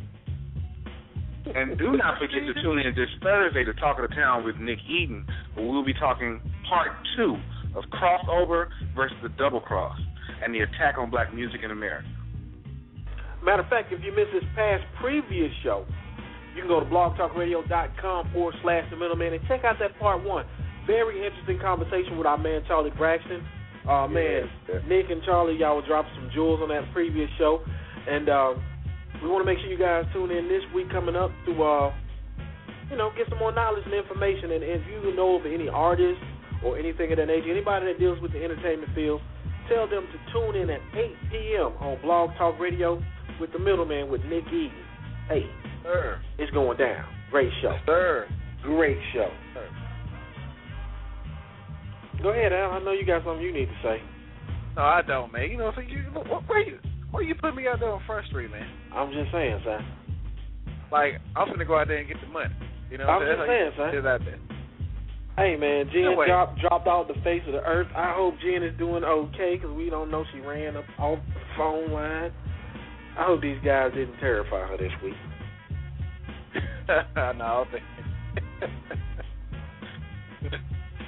And do not forget to tune in this Thursday to Talk of the Town with Nick Eden, we'll be talking part two of Crossover versus the Double Cross and the attack on black music in America. Matter of fact, if you missed this past previous show, you can go to blogtalkradio.com forward slash the middleman and check out that part one. Very interesting conversation with our man Charlie Braxton. Uh, man, Nick and Charlie, y'all were dropping some jewels on that previous show. And uh, we want to make sure you guys tune in this week coming up to, uh, you know, get some more knowledge and information. And if you know of any artists or anything of that nature, anybody that deals with the entertainment field, tell them to tune in at 8 p.m. on Blog Talk Radio with the middleman with Nick Eden. Hey, sir, it's going down. Great show. sir. Great show. Sir. Go ahead, Al. I know you got something you need to say. No, I don't, man. You know, so you wh- where you where you put me out there on Front Street, man? I'm just saying, son. Like I'm gonna go out there and get the money. You know, what I'm what just saying? saying, That's son. get out there. Hey, man, Jen No dropped dropped off the face of the earth. I hope Jen is doing okay because we don't know she ran up off the phone line. I hope these guys didn't terrify her this week. no, I think.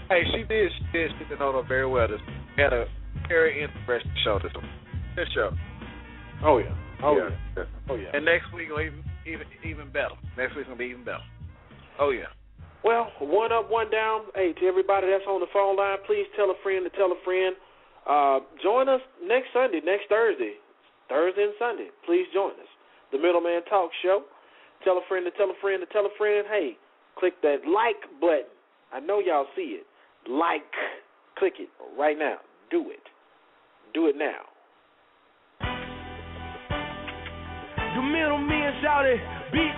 hey, she did. She did. She did know her very well. This we had a very interesting show. This one. Good show. Oh yeah. Oh Yeah. yeah. Oh yeah. And next week will even even even better. Next week's gonna be even better. Oh yeah. Well, one up, one down. Hey, to everybody that's on the phone line, please tell a friend to tell a friend. Uh, join us next Sunday, next Thursday, Thursday and Sunday. Please join us. The Middleman Talk Show. Tell a friend to tell a friend to tell a friend. Hey, click that like button. I know y'all see it. Like, click it right now. Do it. Do it now. The middleman shouted, beat.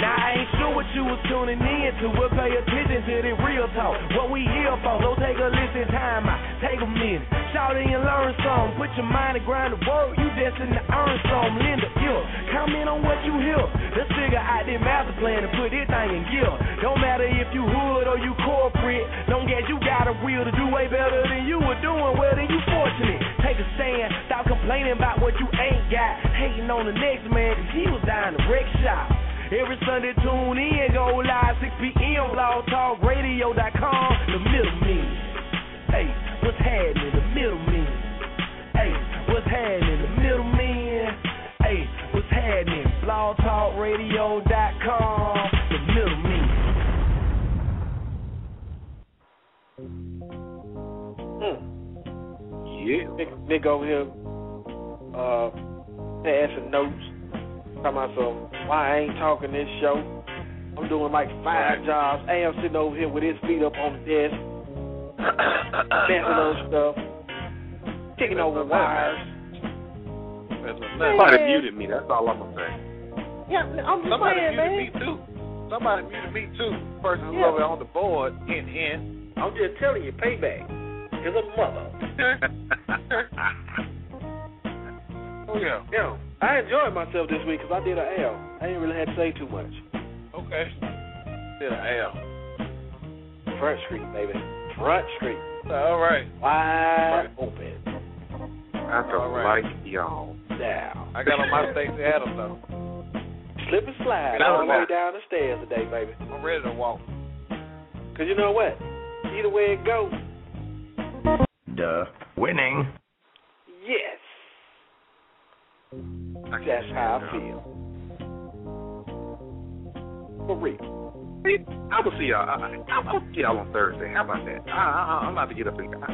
Now I ain't sure what you was tuning in to, but pay attention to the real talk. What we here for, so take a listen, time out, take a minute. Shout and learn some, put your mind to grind the work, you destined to earn some. Linda, yeah, comment on what you hear. Let's figure out this master plan and put this thing in gear. Don't matter if you hood or you corporate, don't get you got a will to do way better than you were doing, well then you fortunate. Take a stand, stop complaining about what you ain't got. Hating on the next man, cause he was down the wreck shop. Every Sunday tune in, go live 6 p.m. blogtalkradio.com. The middleman. Hey, what's happening? The middleman. Hey, what's happening? The middleman. Hey, what's happening? blogtalkradio.com. The middleman. Hmm. Yeah. Nick, Nick over here uh, passing notes, talking about some why I ain't talking this show. I'm doing like five jobs. Am sitting over here with his feet up on the desk, messing up stuff, kicking over wires. Somebody muted me. That's all I'm gonna say. Yeah, I'm just Somebody saying, muted man. me too. Somebody muted me too. Person who's Yeah. over on the board. Hint, hint. I'm just telling you, payback is a mother. Oh yeah. Yeah, I enjoyed myself this week because I did an L. I didn't really have to say too much. Okay. Did an L. Front Street, baby. Front Street. All right. Wide open. I don't All right. like y'all. Down. I got on my Stacy Adams though. Slip and slide all the way down the stairs today, baby. I'm ready to walk. Cause you know what? Either way it goes, Duh. Winning. yes. That's how I feel. For real. I will see y'all. I, I, I'll see y'all on Thursday. How about that? I, I, I'm about to get up and. I,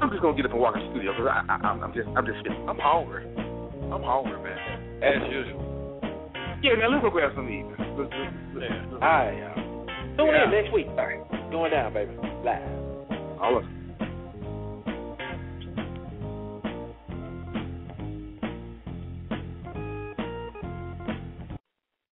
I'm just gonna get up and walk in the studio because I, I, I'm just, I'm just feeling. I'm hungry. I'm hungry, man. As usual. Yeah, man. Let's go grab some to eat. Let's, let's, let's, Yeah. All right, y'all. Tune Yeah. in next week. Going down, baby. Live. all of